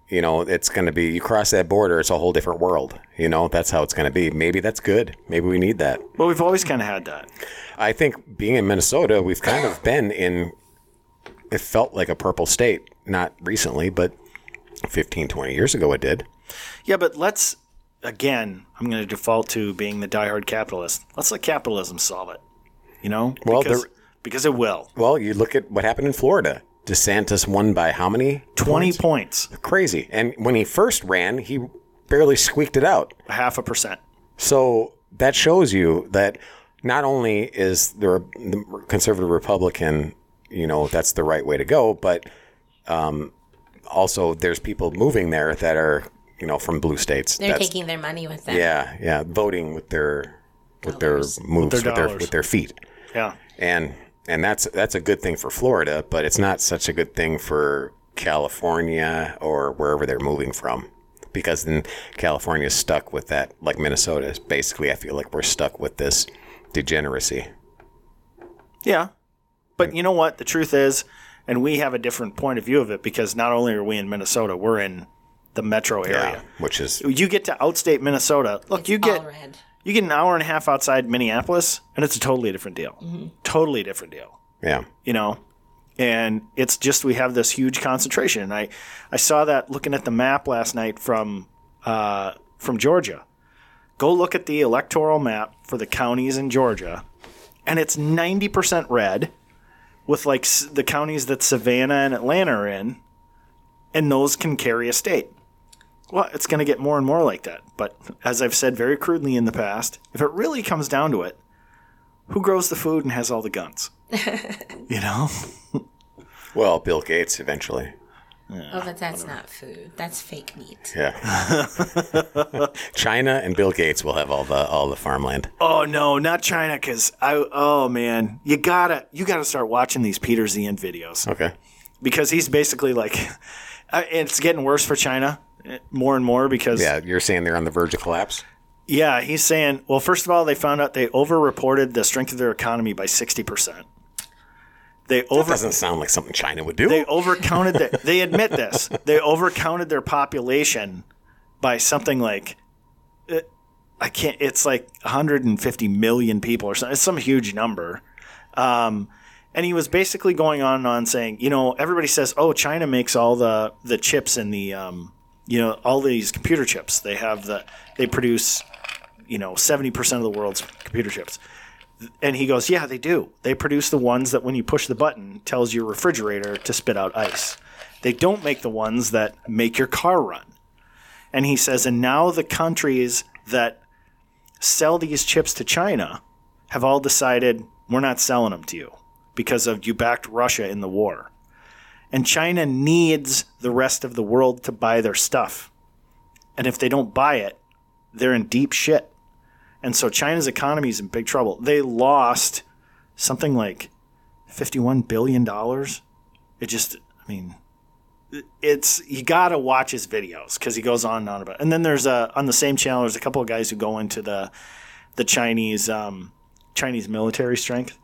you know, it's going to be, you cross that border, it's a whole different world. You know, that's how it's going to be. Maybe that's good. Maybe we need that.
Well, we've always kind of had that.
I think being in Minnesota, we've kind of been in, it felt like a purple state. Not recently, but 15, 20 years ago it did.
Yeah, but let's again. I'm going to default to being the diehard capitalist. Let's let capitalism solve it. You know,
Well,
because,
there-
because it will.
Well, you look at what happened in Florida. DeSantis won by how many?
Twenty
points?
points,
Crazy. And when he first ran, he barely squeaked it out.
half a percent.
So that shows you that not only is the, the conservative Republican, you know, that's the right way to go, but um, also there's people moving there that are, you know, from blue states.
They're
That's-
taking their money with them.
Yeah, yeah, voting with their with their moves
With
with
their
their with their, feet,
Yeah,
and and that's that's a good thing for Florida, but it's not such a good thing for California or wherever they're moving from, because then California's stuck with that, like Minnesota. is Basically, I feel like we're stuck with this degeneracy.
yeah. But you know what? The truth is, and we have a different point of view of it because not only are we in Minnesota, we're in the metro area.
which is
You get to outstate Minnesota. Look, you get
All red.
You get an hour and a half outside Minneapolis, and it's a totally different deal. Totally different deal.
yeah,
you know? And it's just we have this huge concentration. And i i saw that looking at the map last night from uh, from georgia. Go look at the electoral map for the counties in georgia and it's 90% red with like the counties that savannah and atlanta are in and those can carry a state well it's going to get more and more like that but as i've said very crudely in the past if it really comes down to it who grows the food and has all the guns you know
well, Bill Gates eventually.
Oh, but that's not food. That's fake meat.
Yeah, China and Bill Gates will have all the all the farmland.
Oh no, not China, because I. Oh man, you gotta you gotta start watching these Peter Zeihan videos
Okay.
because he's basically like, uh, it's getting worse for China more and more because
Yeah, you're saying they're on the verge of collapse.
yeah, he's saying well, first of all, they found out they overreported the strength of their economy by sixty percent. They over
Doesn't sound like something China would do.
they overcounted the, they admit this they overcounted their population by something like uh, i can't it's like 150 million people or something it's some huge number um, and he was basically going on and on saying, you know, everybody says, oh, China makes all the the chips and the, um, you know, all these computer chips. They have the, they produce, you know, seventy percent of the world's computer chips. And he goes, yeah, they do. They produce the ones that when you push the button tells your refrigerator to spit out ice. They don't make the ones that make your car run. And he says, and now the countries that sell these chips to China have all decided we're not selling them to you because of you backed Russia in the war. And China needs the rest of the world to buy their stuff. And if they don't buy it, they're in deep shit. And so China's economy is in big trouble. They lost something like $51 billion. It just, I mean, it's you got to watch his videos because he goes on and on about. It. And then there's a on the same channel. There's a couple of guys who go into the the Chinese um, Chinese military strength,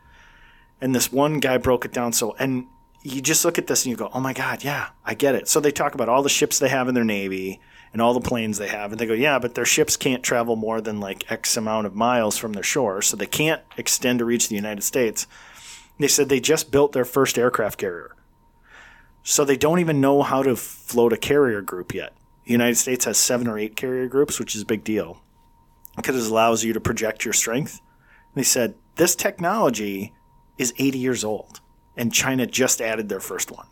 and this one guy broke it down so. And you just look at this and you go, "Oh my god, yeah, I get it." So they talk about all the ships they have in their navy and all the planes they have, and they go, "Yeah, but their ships can't travel more than like X amount of miles from their shore, so they can't extend to reach the United States." They said they just built their first aircraft carrier. So they don't even know how to float a carrier group yet. The United States has seven or eight carrier groups, which is a big deal because it allows you to project your strength. And They said this technology is 80 years old, and China just added their first one.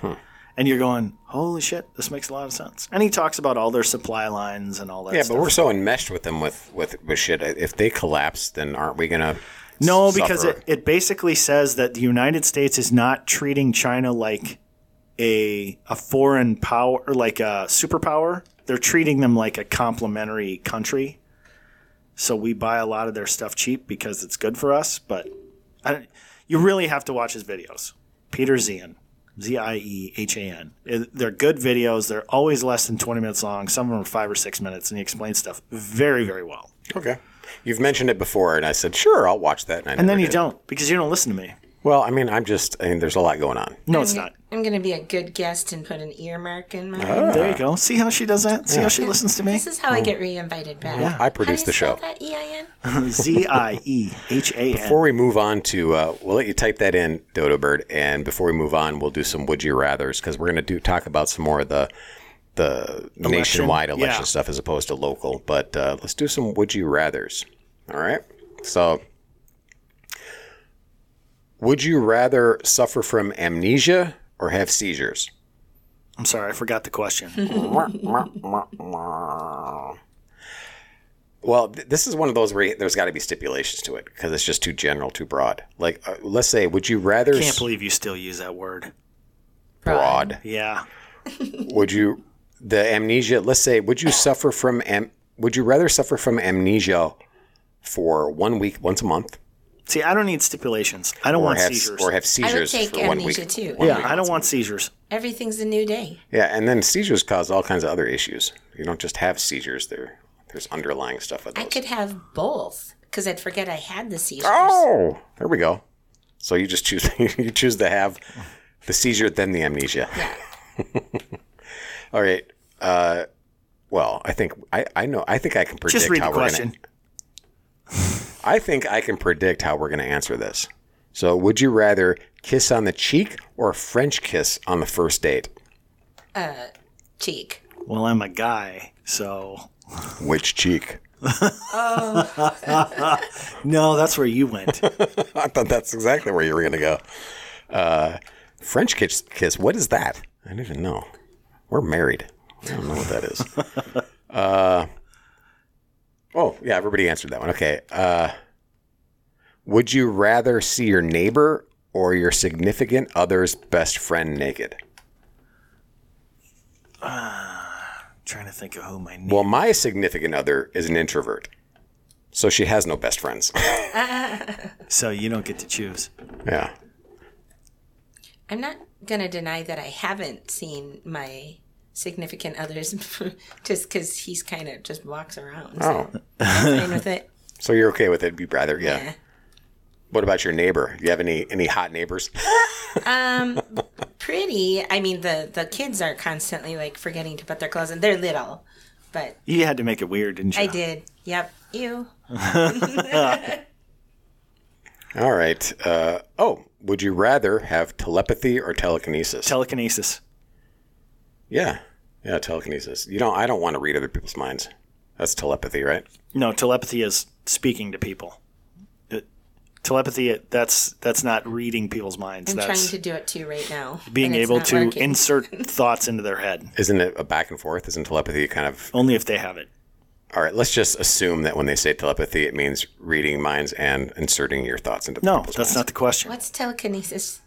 Hmm. And you're going, holy shit, this makes a lot of sense. And he talks about all their supply lines and all that.
Yeah,
stuff.
but we're so enmeshed with them with, with, with shit. If they collapse, then aren't we gonna?
No, because it, it basically says that the United States is not treating China like a a foreign power or like a superpower. They're treating them like a complementary country. So we buy a lot of their stuff cheap because it's good for us. But I, don't- you really have to watch his videos. Peter Zeihan, Z I E H A N. They're good videos. They're always less than twenty minutes long. Some of them are five or six minutes, and he explains stuff very very well.
okay. You've mentioned it before, and I said sure, I'll watch that. And, I
And then you
did.
don't because you don't listen to me.
Well, I mean, I'm just. I mean, there's a lot going on.
No, it's not.
I'm going to be a good guest and put an earmark in mine.
There you go. See how she does that? See how she listens to me?
This is how I get re-invited back. Yeah.
I produce
How do
the
you spell
show.
That E-I-N?
Z I E H A N.
Before we move on to, uh, we'll let you type that in, Dodo Bird, and before we move on, we'll do some would you rather's because we're going to do talk about some more of the the nationwide election
Yeah.
stuff as opposed to local. But uh, let's do some would you rather's. All right. So, would you rather suffer from amnesia or have seizures?
I'm sorry, I forgot the question.
Well, th- this is one of those where there's got to be stipulations to it because it's just too general, too broad. Like, uh, let's say, would you rather I
Can't
s-
believe you still use that word.
broad?
Yeah.
Would you the amnesia? Let's say, would you suffer from am, Would you rather suffer from amnesia for one week, once a month,
See, I don't need stipulations. I don't
or
want
have
seizures.
or have seizures
I would
seizures
take
for one
amnesia
week?
too.
yeah, I don't want seizures.
Everything's a new day.
Yeah, and then seizures cause all kinds of other issues. You don't just have seizures; there, there's underlying stuff with
I could have both because I'd forget I had the seizures.
Oh, there we go. So you just choose you choose to have the seizure then the amnesia.
Yeah.
All right. Uh, well, I think I, I know I think I can predict
Just read
how
the
we're gonna I think I can predict how we're gonna answer this. So would you rather kiss on the cheek or a French kiss on the first date?
Cheek.
Well, I'm a guy, so
Which cheek? oh.
no, that's where you went.
I thought that's exactly where you were gonna go. Uh, French kiss kiss, what is that? I don't even know. We're married. I don't know what that is. uh, oh, yeah, everybody answered that one. Okay. Uh, would you rather see your neighbor or your significant other's best friend naked?
trying to think of who my name.
Well, my significant other is an introvert. So she has no best friends.
So you don't get to choose.
yeah.
I'm not gonna deny that I haven't seen my significant others just because he's kind of just walks around. So
Oh.
I'm fine with it.
So you're okay with it? You'd rather, yeah.
Yeah.
What about your neighbor? Do you have any any hot neighbors?
Um, pretty. I mean, the the kids are constantly like forgetting to put their clothes in. They're little, but
You had to make it weird, didn't you?
I did. Yep. You.
All right. Uh, oh, would you rather have telepathy or telekinesis?
Telekinesis.
Yeah, yeah, telekinesis. You don't. I don't want to read other people's minds. That's telepathy, right?
No, telepathy is speaking to people. It- telepathy that's that's not reading people's minds.
I'm
that's
trying to do it too right now.
being able to
working.
insert thoughts into their head.
Isn't it a back and forth? Isn't telepathy kind of?
Only if they have it.
All right, let's just assume that when they say telepathy, it means reading minds and inserting your thoughts into
No,
people's
that's
minds.
not the question.
What's telekinesis?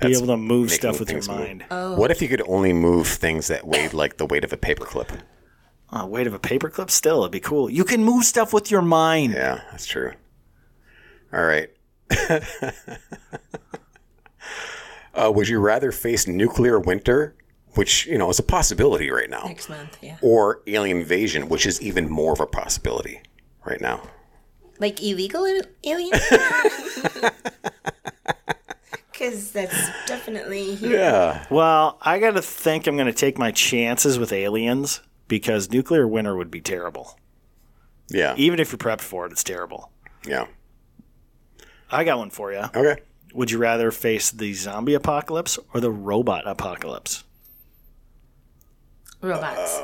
Be able to move stuff with your
things move.
mind.
What if you could only move things that weighed like the weight of a paperclip?
Oh, weight of a paperclip? Still, it'd be cool. You can move stuff with your mind.
Yeah, that's true. All right. uh, would you rather face nuclear winter, which you know is a possibility right now,
Next month, yeah.
or alien invasion, which is even more of a possibility right now?
Like illegal al- aliens? Because that's definitely
Yeah.
Well, I got to think I'm going to take my chances with aliens because nuclear winter would be terrible.
Yeah.
Even if you're prepped for it, it's terrible.
Yeah.
I got one for you.
Okay.
Would you rather face the zombie apocalypse or the robot apocalypse?
robots.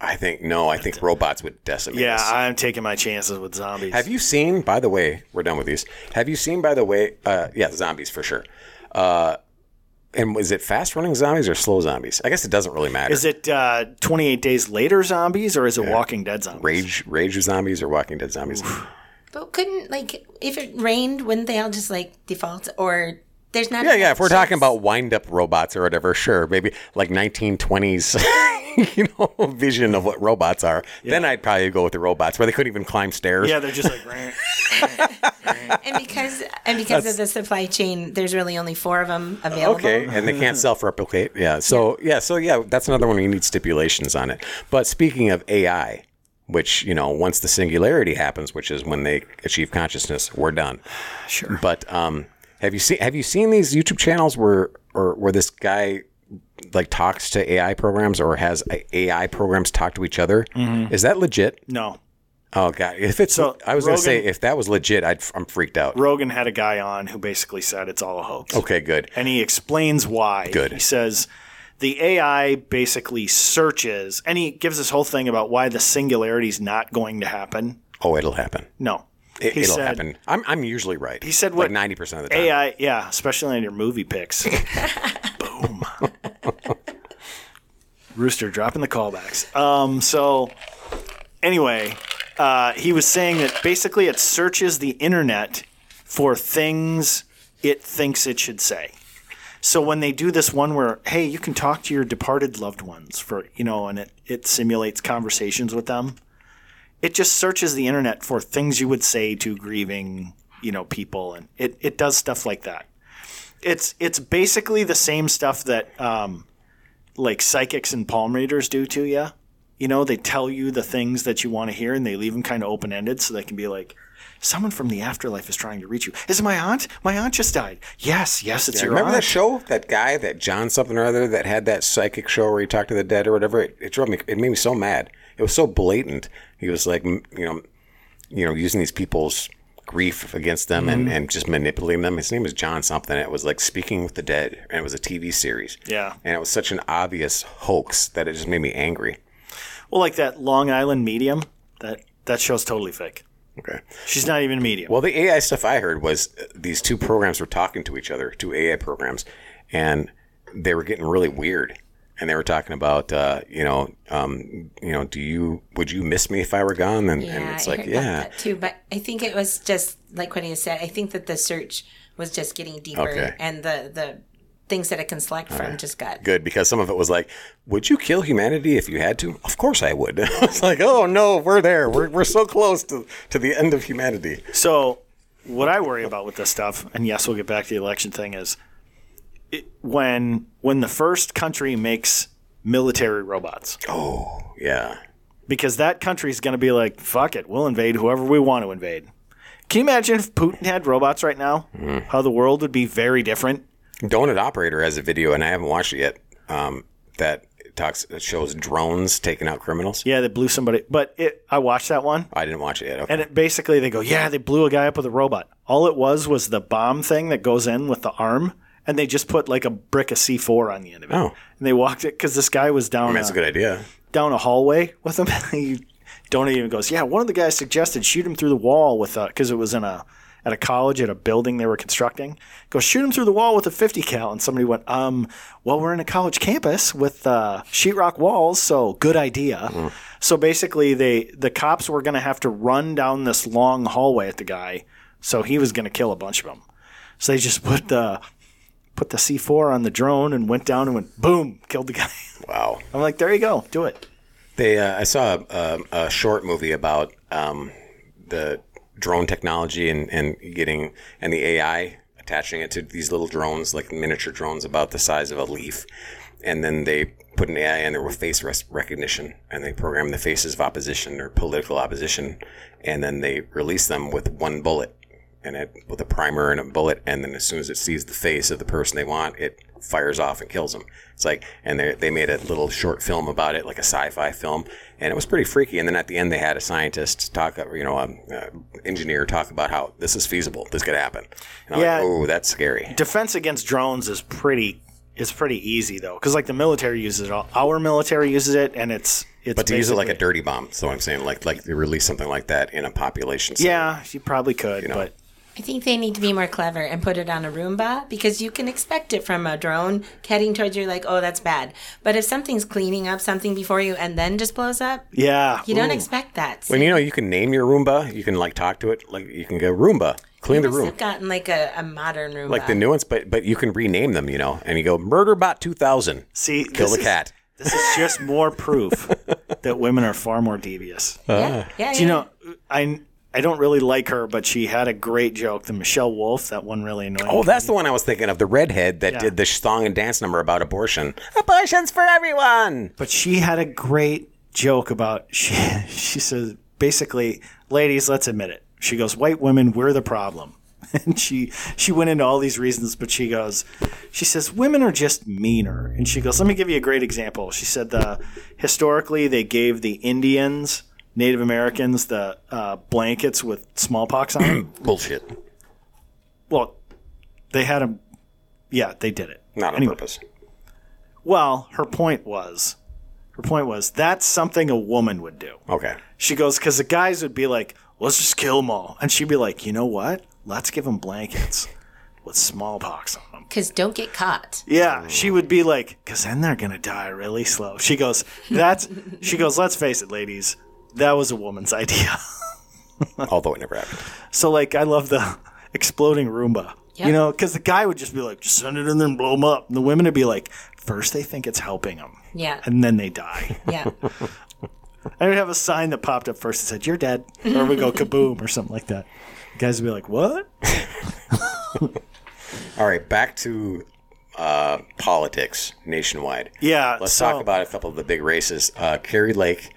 I think no. I think robots would decimate.
Yeah,
us.
I'm taking my chances with zombies.
Have you seen? By the way, we're done with these. Have you seen? By the way, uh, yeah, zombies for sure. Uh, and was it fast running zombies or slow zombies? I guess it doesn't really matter.
Is it uh, 28 days later zombies or is it Walking Dead zombies?
rage rage zombies or Walking Dead zombies?
But couldn't, like, if it rained, wouldn't they all just, like, default? Or there's not.
Yeah, yeah. If we're talking about wind up robots or whatever, sure, maybe like 1920s, you know, vision of what robots are. Then I'd probably go with the robots where they couldn't even climb stairs.
Yeah, they're just like, "Rah."
And because, and because of the supply chain, there's really only four of them available.
Okay, and they can't self-replicate. Yeah. So yeah, so yeah, that's another one we need stipulations on it. But speaking of AI, which you know, once the singularity happens, which is when they achieve consciousness, we're done.
sure.
But um, have you seen have you seen these YouTube channels where or where this guy like talks to AI programs or has uh, AI programs talk to each other? Mm-hmm. Is that legit?
No.
Oh god, if it's
So,
I was gonna say if that was legit, I'd, I'm freaked out.
Rogan had a guy on who basically said it's all a hoax.
Okay, good.
And he explains why.
Good.
He says the AI basically searches, and he gives this whole thing about why the singularity is not going to happen.
Oh, it'll happen.
No.
It,
said-
happen. I'm, I'm usually right.
He said
like
what
ninety percent of the time.
AI, yeah, especially on your movie picks. Boom. Rooster dropping the callbacks. Um, so anyway, uh, he was saying that basically it searches the internet for things it thinks it should say. So when they do this one where, hey, you can talk to your departed loved ones for, you know, and it, it simulates conversations with them, it just searches the internet for things you would say to grieving, you know, people, and it, it does stuff like that. It's it's basically the same stuff that um, like psychics and palm readers do to you. You know, they tell you the things that you want to hear, and they leave them kind of open ended, so they can be like, "Someone from the afterlife is trying to reach you." Is it my aunt? My aunt just died. Yes, yes, it's your
Remember
aunt.
that show? That guy, that John something or other, that had that psychic show where he talked to the dead or whatever. It, it drove me. It made me so mad. It was so blatant. He was like, you know, you know, using these people's grief against them and,
Mm-hmm.
and just manipulating them. His name was John something. It was like Speaking with the Dead, and it was a TV series.
Yeah.
and it was such an obvious hoax that it just made me angry.
Well, like that Long Island medium. That that show's totally fake.
Okay.
She's not even a medium.
Well, the AI stuff I heard was uh, these two programs were talking to each other, two AI programs, and they were getting really weird. And they were talking about, uh, you know, um, you know, do you would you miss me if I were gone? And,
Yeah,
and it's
I
like,
heard
yeah,
that too. But I think it was just like what he said. I think that the search was just getting deeper,
Okay.
and the the things that it can select from just got.
good because some of it was like, would you kill humanity if you had to? Of course I would. it's like, oh no, we're there. We're we're so close to to the end of humanity.
So, what I worry about with this stuff, and yes, we'll get back to the election thing, is it, when when the first country makes military robots,
Oh yeah,
because that country is going to be like, "Fuck it, we'll invade whoever we want to invade." Can you imagine if Putin had robots right now? How the world would be very different.
Donut Operator has a video, and I haven't watched it yet. Um, that talks it shows drones taking out criminals.
Yeah, they blew somebody. But it, I watched that one,
I didn't watch it yet. Okay.
and it, basically they go, yeah, they blew a guy up with a robot. All it was was the bomb thing that goes in with the arm, and they just put like a brick of C4 on the end of it.
Oh.
And they walked it because this guy was down
I mean, that's
a-
a good idea.
down a hallway with him. he don't even goes, yeah. One of the guys suggested shoot him through the wall with a because it was in a at a college at a building they were constructing. Go shoot him through the wall with a 50 cal, and somebody went, um, well, we're in a college campus with uh, sheetrock walls, so good idea. So basically, they the cops were going to have to run down this long hallway at the guy, so he was going to kill a bunch of them. So they just put the put the C4 on the drone and went down and went boom, killed the guy.
Wow.
I'm like, there you go, do it.
They, uh, I saw a, a, a short movie about um, the drone technology and, and getting and the AI attaching it to these little drones, like miniature drones about the size of a leaf, and then they put an AI in there with face recognition, and they program the faces of opposition or political opposition, and then they release them with one bullet, and it with a primer and a bullet, and then as soon as it sees the face of the person they want, it fires off and kills them. It's like, and they they made a little short film about it, like a sci-fi film, and it was pretty freaky. And then at the end, they had a scientist talk, uh, you know, an engineer talk about how this is feasible, this could happen. And I'm
Yeah.
like, oh, that's scary.
defense against drones is pretty is pretty easy though because like the military uses it all our military uses it and it's it's
But to use it like a dirty bomb, so I'm saying, like like to release something like that in a population. setting.
yeah you probably could you
know.
but
I think they need to be more clever and put it on a Roomba because you can expect it from a drone heading towards you, like, oh, that's bad. But if something's cleaning up something before you and then just blows up,
yeah
you don't
Ooh.
expect that.
When you know you can name your Roomba, you can like talk to it, like you can go Roomba, clean the
must
room.
have gotten like a, a modern Roomba.
like the new ones, but but you can rename them, you know, and you go Murderbot 2000,
see
kill the
is-
cat.
this is just more proof that women are far more devious
yeah, ah. yeah,
do you
yeah.
know i i don't really like her but she had a great joke the michelle wolf that one really annoyed
Oh,
me.
Oh, that's the one I was thinking of, the redhead that
Yeah.
did the song and dance number about abortion. Abortion's for everyone.
but she had a great joke about she she says basically ladies let's admit it she goes white women we're the problem and she she went into all these reasons but she goes she says women are just meaner and she goes let me give you a great example she said the historically they gave the indians native americans the uh, blankets with smallpox on them
Bullshit.
well they had them yeah they did it
Not on
Anyway.
purpose.
well her point was her point was that's something a woman would do
Okay.
She goes, because the guys would be like, let's just kill them all. And she'd be like, you know what? Let's give them blankets with smallpox on them.
Because don't get caught.
Yeah, she would be like, because then they're going to die really slow. She goes, that's, she goes, let's face it, ladies, that was a woman's idea.
Although it never happened.
so, like, I love the exploding Roomba.
Yep.
You know, because the guy would just be like, just send it in there and blow them up. And the women would be like, first they think it's helping them,
Yeah.
and then they die.
Yeah.
I would have a sign that popped up first that said, You're dead. Or we go kaboom or something like that. guys would be like, What?
All right, back to uh, politics nationwide.
Yeah.
Let's
so-
talk about a couple of the big races. Uh, Kari Lake,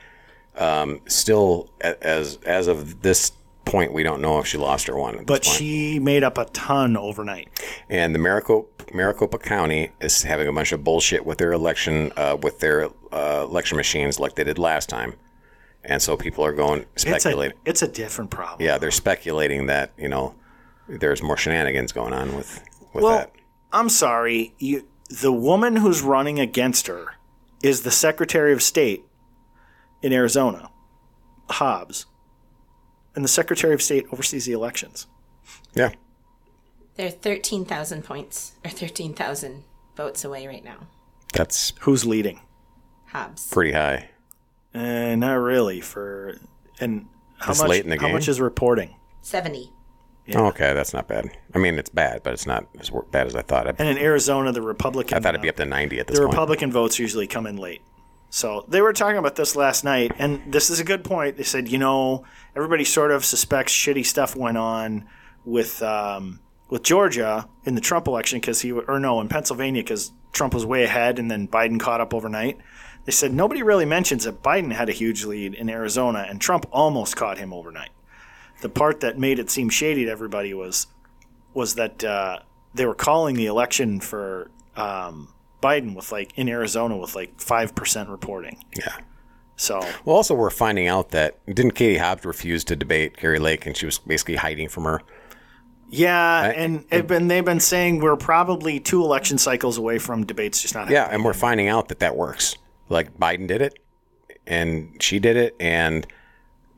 um, still as as of this point, we don't know if she lost or won.
But she made up a ton overnight.
and the Maricopa, Maricopa County is having a bunch of bullshit with their election uh, with their uh, election machines, like they did last time. And so people are going
It's a, it's a different problem.
Yeah, they're speculating that you know there's more shenanigans going on with with
Well,
that.
I'm sorry. You, the woman who's running against her is the Secretary of State in Arizona, Hobbs. And the Secretary of State oversees the elections.
Yeah,
They're 13,000 points or 13,000 votes away right now.
that's
Who's leading?
Hobbs.
pretty high.
Uh, not really. For and how
This
much?
late in the
How
game?
much is reporting?
70.
Oh, okay, that's not bad. I mean, it's bad, but it's not as bad as I thought. I,
And in Arizona, the Republican
I thought it'd be up to 90 at this
the
point.
Republican votes usually come in late. So they were talking about this last night, and this is a good point. They said, you know, everybody sort of suspects shitty stuff went on with um, with Georgia in the Trump election because he or no in Pennsylvania because Trump was way ahead, and then Biden caught up overnight. They said nobody really mentions that Biden had a huge lead in Arizona, and Trump almost caught him overnight. The part that made it seem shady to everybody was was that uh, they were calling the election for um, Biden with like in Arizona with like five percent reporting.
Yeah.
So
Well, also we're finding out that didn't Katie Hobbs refuse to debate Gary Lake, and she was basically hiding from her.
yeah, and it been they've been saying we're probably two election cycles away from debates just not happening.
Yeah,
happening.
and we're finding out that that works. Like Biden did it, and she did it, and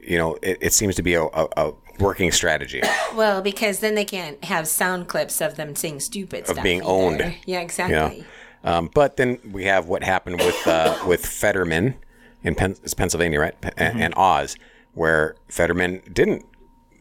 you know it, it seems to be a, a, a working strategy.
Well, because then they can't have sound clips of them saying stupid stuff.
Of being
either.
owned.
Yeah,
You know?
Exactly.
Um, but then we have what happened with uh, with Fetterman in Pen- it's Pennsylvania, right, P-
Mm-hmm.
and Oz, where Fetterman didn't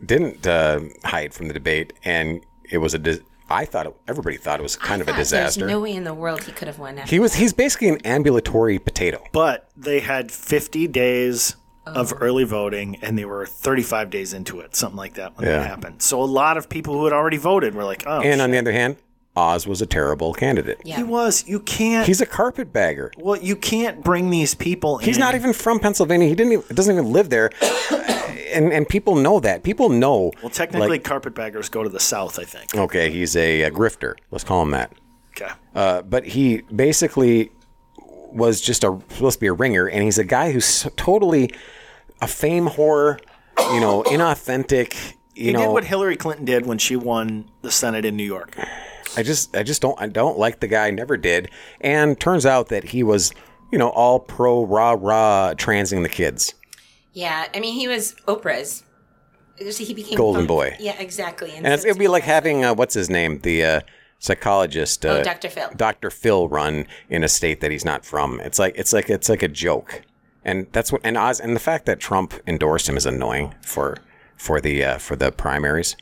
didn't uh, hide from the debate, and it was a. Dis- I thought it, everybody thought it was kind of a disaster.
There's no way in the world he could have won. After.
he was he's basically an ambulatory potato.
But they had 50 days of
Oh.
early voting, and they were 35 days into it, something like that when
Yeah.
that happened. So a lot of people who had already voted were like, "Oh,
And on the other hand, Oz was a terrible candidate.
yeah.
he was. You can't.
He's a carpetbagger.
well, you can't bring these people.
He's
in.
not even from Pennsylvania. He didn't. Even, doesn't even live there, and and people know that. People know.
Well, technically,
like,
carpetbaggers go to the south. I think.
okay, he's a, a grifter. Let's call him that.
Okay.
Uh, but he basically was just a supposed to be a ringer, and he's a guy who's totally a fame whore. You know, inauthentic. You
He
know,
did what Hillary Clinton did when she won the Senate in New York.
I just I just don't I don't like the guy. Never did. And turns out that he was you know all pro rah rah transing the kids.
Yeah, I mean, he was Oprah's. He became
Golden boy.
Yeah, exactly.
And it's, it'd be like having uh, what's his name, the uh, psychologist, uh,
Oh, Dr. Phil.
Dr. Phil, run in a state that he's not from. It's like it's like it's like a joke, and that's what. And Oz, and the fact that Trump endorsed him is annoying for for the uh, for the primaries.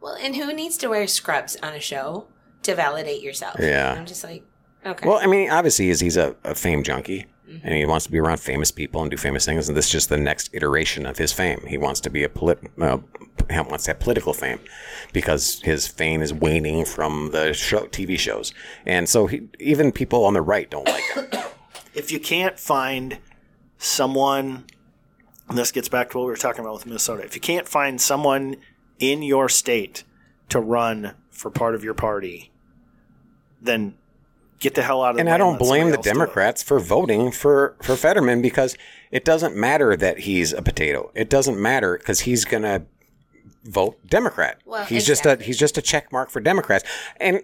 Well, and who needs to wear scrubs on a show to validate yourself?
Yeah.
I'm just like, okay.
Well, I mean, obviously, he's, he's a, a fame junkie, and he wants to be around famous people and do famous things. And this is just the next iteration of his fame. He wants to be a polit- uh, he wants to have political fame because his fame is waning from the show, TV shows, and so he, even people on the right don't like him.
If you can't find someone, and this gets back to what we were talking about with Minnesota. If you can't find someone in your state to run for part of your party, then get the hell out of.
There and
the
I don't blame the
else do.
Democrats for voting for for Fetterman because it doesn't matter that he's a potato. It doesn't matter because he's gonna vote Democrat.
Well,
he's just a he's just a check mark for Democrats. And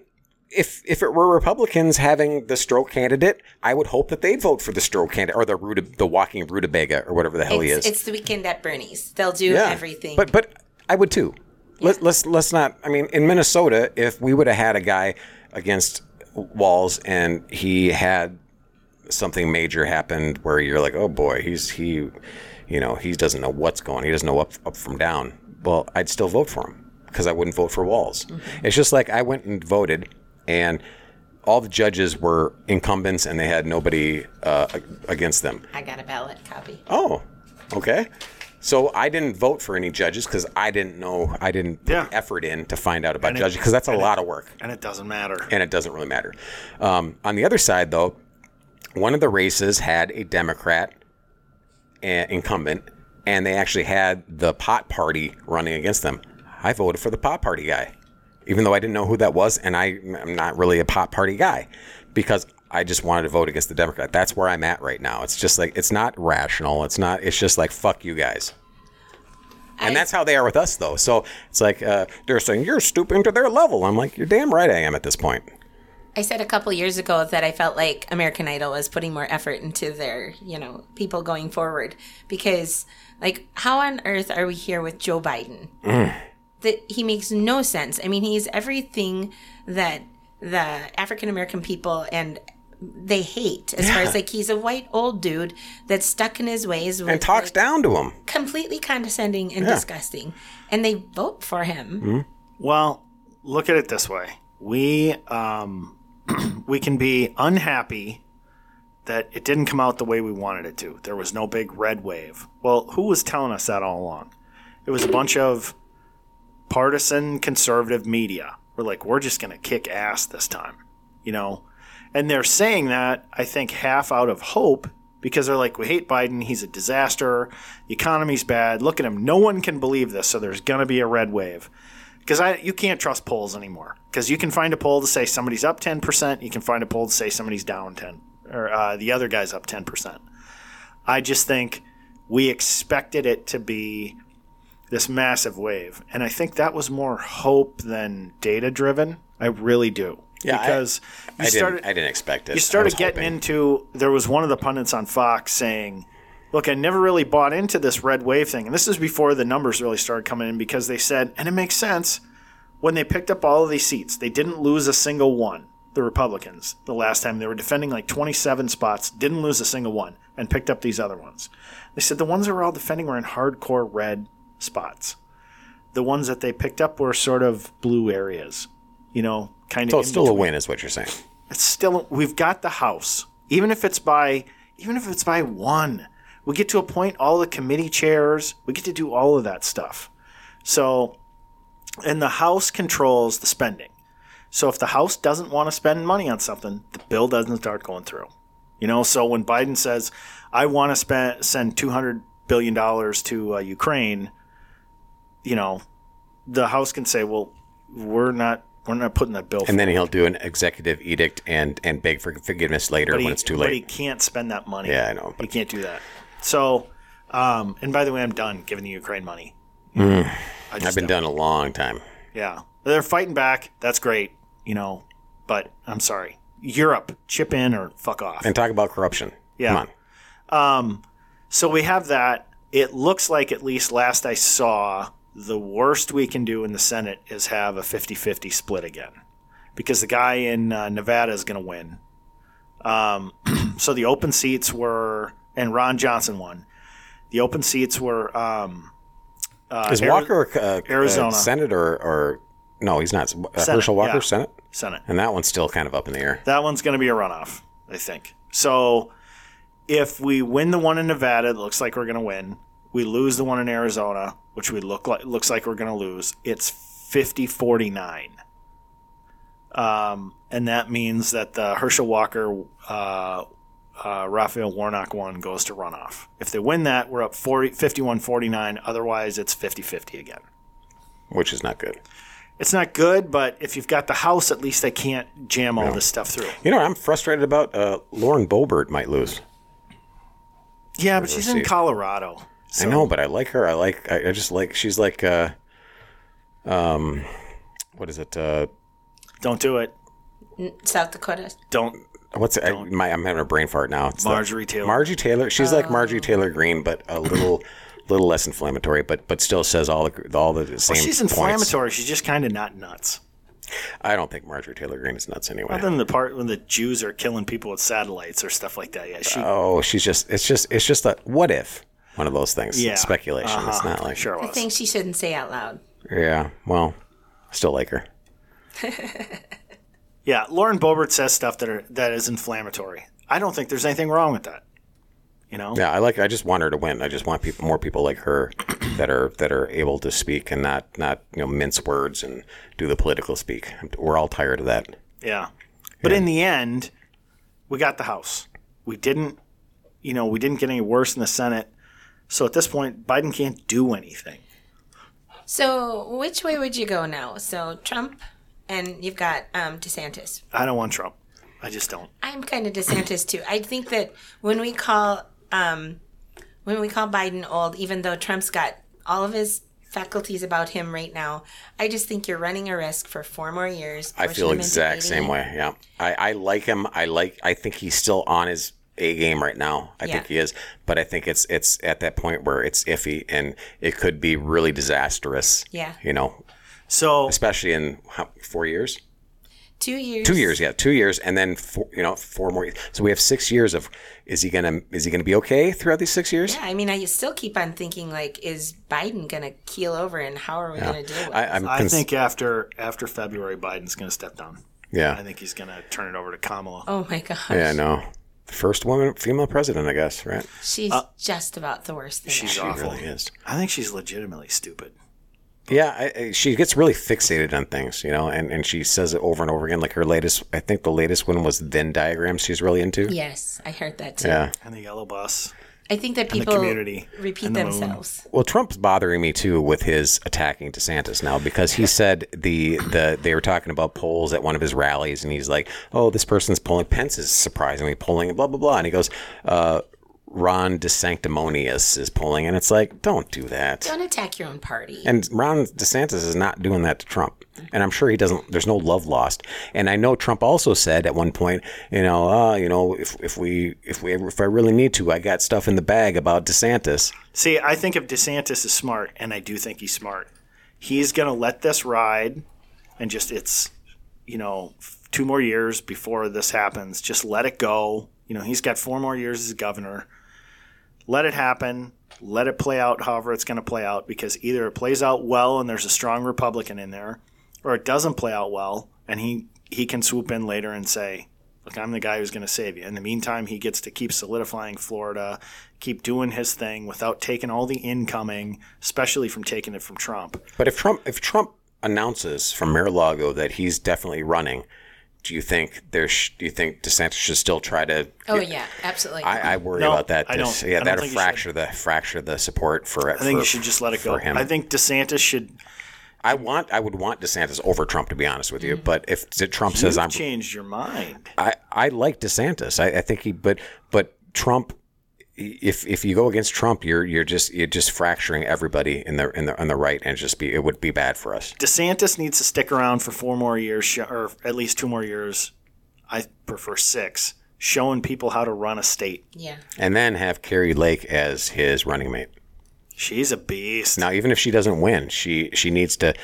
if if it were Republicans having the stroke candidate, I would hope that they'd vote for the stroke candidate or the Ruta, the walking rutabaga or whatever the hell he is.
it's the weekend at Bernie's. They'll do everything.
But but I would too. Let, let's let's not. I mean, in Minnesota, if we would have had a guy against Walz and he had something major happened where you're like, oh boy, he's he, you know, he doesn't know what's going. He doesn't know up up from down. Well, I'd still vote for him because I wouldn't vote for Walz. It's just like I went and voted and. All the judges were incumbents, and they had nobody uh, against them.
I got a ballot copy.
Oh, okay. So I didn't vote for any judges because I didn't know, I didn't put
Yeah.
effort in to find out about
And
judges because that's a
and it-
lot of work
and it doesn't matter.
and it doesn't really matter. Um, on the other side, though, one of the races had a Democrat uh, incumbent, and they actually had the pot party running against them. I voted for the pot party guy, even though I didn't know who that was, and I'm not really a pot party guy because I just wanted to vote against the Democrat. That's where I'm at right now. It's just like it's not rational. It's not. It's just like fuck you guys. And
I-
that's how they are with us, though. So it's like uh, they're saying you're stooping to their level. I'm like, you're damn right I am at this point.
I said a couple years ago that I felt like American Idol was putting more effort into their, you know, people going forward because, like, how on earth are we here with Joe Biden? That he makes no sense. I mean, he's everything that the African American people and they hate as far as like he's a white old dude that's stuck in his ways with,
And talks
like,
down to him.
completely condescending and
Yeah.
disgusting, and they vote for him.
Well, look at it this way: we um, we can be unhappy that it didn't come out the way we wanted it to. There was no big red wave. Well, who was telling us that all along? It was a bunch of partisan conservative media. We're like, we're just going to kick ass this time, you know. And they're saying that I think half out of hope because they're like, we hate Biden. He's a disaster. The economy's bad. Look at him. No one can believe this. So there's going to be a red wave. because I you can't trust polls anymore because you can find a poll to say somebody's up ten percent, you can find a poll to say somebody's down ten, or uh, the other guy's up ten percent. I just think we expected it to be this massive wave, and I think that was more hope than data driven. I really do.
Yeah,
because
I
you
didn't,
started
I didn't expect it.
you started getting
hoping.
into there was one of the pundits on Fox saying, "Look, I never really bought into this red wave thing." And this is before the numbers really started coming in because they said, and it makes sense, when they picked up all of these seats, they didn't lose a single one. The Republicans, the last time they were defending like 27 spots, didn't lose a single one and picked up these other ones. They said the ones that were all defending were in hardcore red spots. The ones that they picked up were sort of blue areas, you know, kind of
So it's still a win, is what you're saying.
It's still we've got the house. Even if it's by even if it's by one we get to appoint all the committee chairs. We get to do all of that stuff. So and the house controls the spending. So if the house doesn't want to spend money on something the bill doesn't start going through. You know so when biden says i want to spend send 200 billion dollars to uh, ukraine you know the house can say well we're not we're not putting that bill
And then he'll do an executive edict and and beg for forgiveness later
but
when it's too late.
But he can't spend that money.
Yeah, I know, But.
He can't do that. So, um, and by the way, I'm done giving the Ukraine money.
Hmm. I've been done a long time.
Yeah, they're fighting back. That's great, you know. But I'm sorry, Europe, chip in or fuck off.
And talk about corruption.
Yeah.
Come on.
So we have that. It looks like, at least last I saw, the worst we can do in the Senate is have a 50 50 split again. Because the guy in uh, Nevada is going to win. Um, so the open seats were, and Ron Johnson won. The open seats were. Um, uh,
Is
Ari-
Walker uh,
Arizona.
Senate or, or no? He's not. Uh,
Senate,
Herschel Walker
yeah.
Senate,
Senate?
and that one's still kind of up in the air.
That one's going to be a runoff, I think. So if we win the one in Nevada, it looks like we're going to win. We lose the one in Arizona, which we look like looks like we're going to lose. It's 50-49. Um, and that means that the Herschel Walker uh, uh, Raphael Warnock one goes to runoff. If they win that, we're up 40, 51-49. Otherwise, it's 50-50 again.
which is not good.
It's not good, but if you've got the House, at least they can't jam all this stuff through.
You know, what I'm frustrated about. Uh, Lauren Boebert might lose.
Yeah, but she's in
see.
Colorado.
I know, but I like her. I like. I, I just like. She's like. Uh, um, what is it? Uh,
Don't do it.
South Dakota.
Don't.
what's it? I, my, I'm having a brain fart now. It's the-
Marjorie Taylor.
Margie Taylor. She's like Margie Taylor Greene, but a little, little less inflammatory. But but still says all the all the same.
Well, she's
points.
inflammatory. She's just kind of not nuts.
I don't think Marjorie Taylor Greene is nuts anyway.
Other than the part when the Jews are killing people with satellites or stuff like that. Yeah, she.
Oh, she's just. It's just. It's just a what if. One of those things.
yeah.
Speculation. It's
Uh-huh.
not like.
Sure
I
was.
think she shouldn't say out loud.
Yeah. Well, I still like her.
Yeah, Lauren Boebert says stuff that are that is inflammatory. I don't think there's anything wrong with that. You know.
Yeah, I like. I just want her to win. I just want people, more people like her, that are that are able to speak and not not you know mince words and do the political speak. We're all tired of that.
Yeah. But in the end, we got the House. We didn't, you know, we didn't get any worse in the Senate. So at this point, Biden can't do anything.
So, which way would you go now? So, Trump, and you've got um, DeSantis.
I don't want Trump. I just don't.
I'm kind of DeSantis too. I think that when we call um, when we call Biden old, even though Trump's got all of his faculties about him right now, I just think you're running a risk for four more years.
I feel exact same way. Yeah, I, I like him. I like. I think he's still on his a game right now. I
Yeah.
think he is, but I think it's it's at that point where it's iffy and it could be really disastrous.
Yeah.
you know,
So
especially in how, four years.
Two years.
Two years, yeah, two years, and then four, you know four more. So we have six years of. Is he gonna? Is he gonna be okay throughout these six years?
Yeah, I mean, I still keep on thinking like, is Biden gonna keel over, and how are we gonna deal with
I,
it?
I'm.
I
cons-
think after after February, Biden's going to step down.
Yeah.
I think he's going to turn it over to Kamala.
Oh my gosh.
Yeah. No. The first woman, female president, I guess. Right.
She's just about the worst thing.
Uh, she's
ever.
awful.
Really is.
I think she's legitimately stupid.
Yeah, I, I, she gets really fixated on things, you know, and, and she says it over and over again. Like her latest, I think the latest one was Venn diagrams. She's really into.
Yes, I heard that too.
Yeah,
And the yellow bus.
I think that
the
people
community
repeat
and the moon.
themselves.
Well, Trump's bothering me too with his attacking DeSantis now because he said the the they were talking about polls at one of his rallies and he's like, "Oh, this person's polling. Pence is surprisingly polling, blah blah blah." And he goes, uh, "Ron DeSanctimonious is polling," and it's like, don't do that.
Don't attack your own party.
And Ron DeSantis is not doing that to Trump. And I'm sure he doesn't, there's no love lost. And I know Trump also said at one point, you know, uh, you know, if, if we, if we, if I really need to, I got stuff in the bag about DeSantis.
See, I think if DeSantis is smart, and I do think he's smart, he's going to let this ride and just, it's, you know, two more years before this happens. Just let it go. You know, he's got four more years as governor. Let it happen. Let it play out however it's going to play out because either it plays out well and there's a strong Republican in there, or it doesn't play out well and he, he can swoop in later and say, Look, I'm the guy who's going to save you. In the meantime, he gets to keep solidifying Florida, keep doing his thing without taking all the incoming, especially from taking it from Trump.
But if Trump, if Trump announces from Mar-a-Lago that he's definitely running, do you think there's, do you think DeSantis should still try to?
oh yeah, absolutely.
I, I worry
No,
about that.
I don't.
This-
I
Yeah, that'll fracture the fracture the support for.
I think you should just let it go.
for him.
I think DeSantis should.
I want, I would want DeSantis over Trump to be honest with you. Mm. But if Trump says
You've
I'm,
changed your mind.
I, I like DeSantis. I, I think he, but but Trump, if if you go against Trump, you're you're just you're just fracturing everybody in the in the on the right, and just be it would be bad for us.
DeSantis needs to stick around for four more years, or at least two more years. I prefer six, showing people how to run a state.
yeah.
And then have Kari Lake as his running mate.
She's a beast.
Now, even if she doesn't win, she she needs to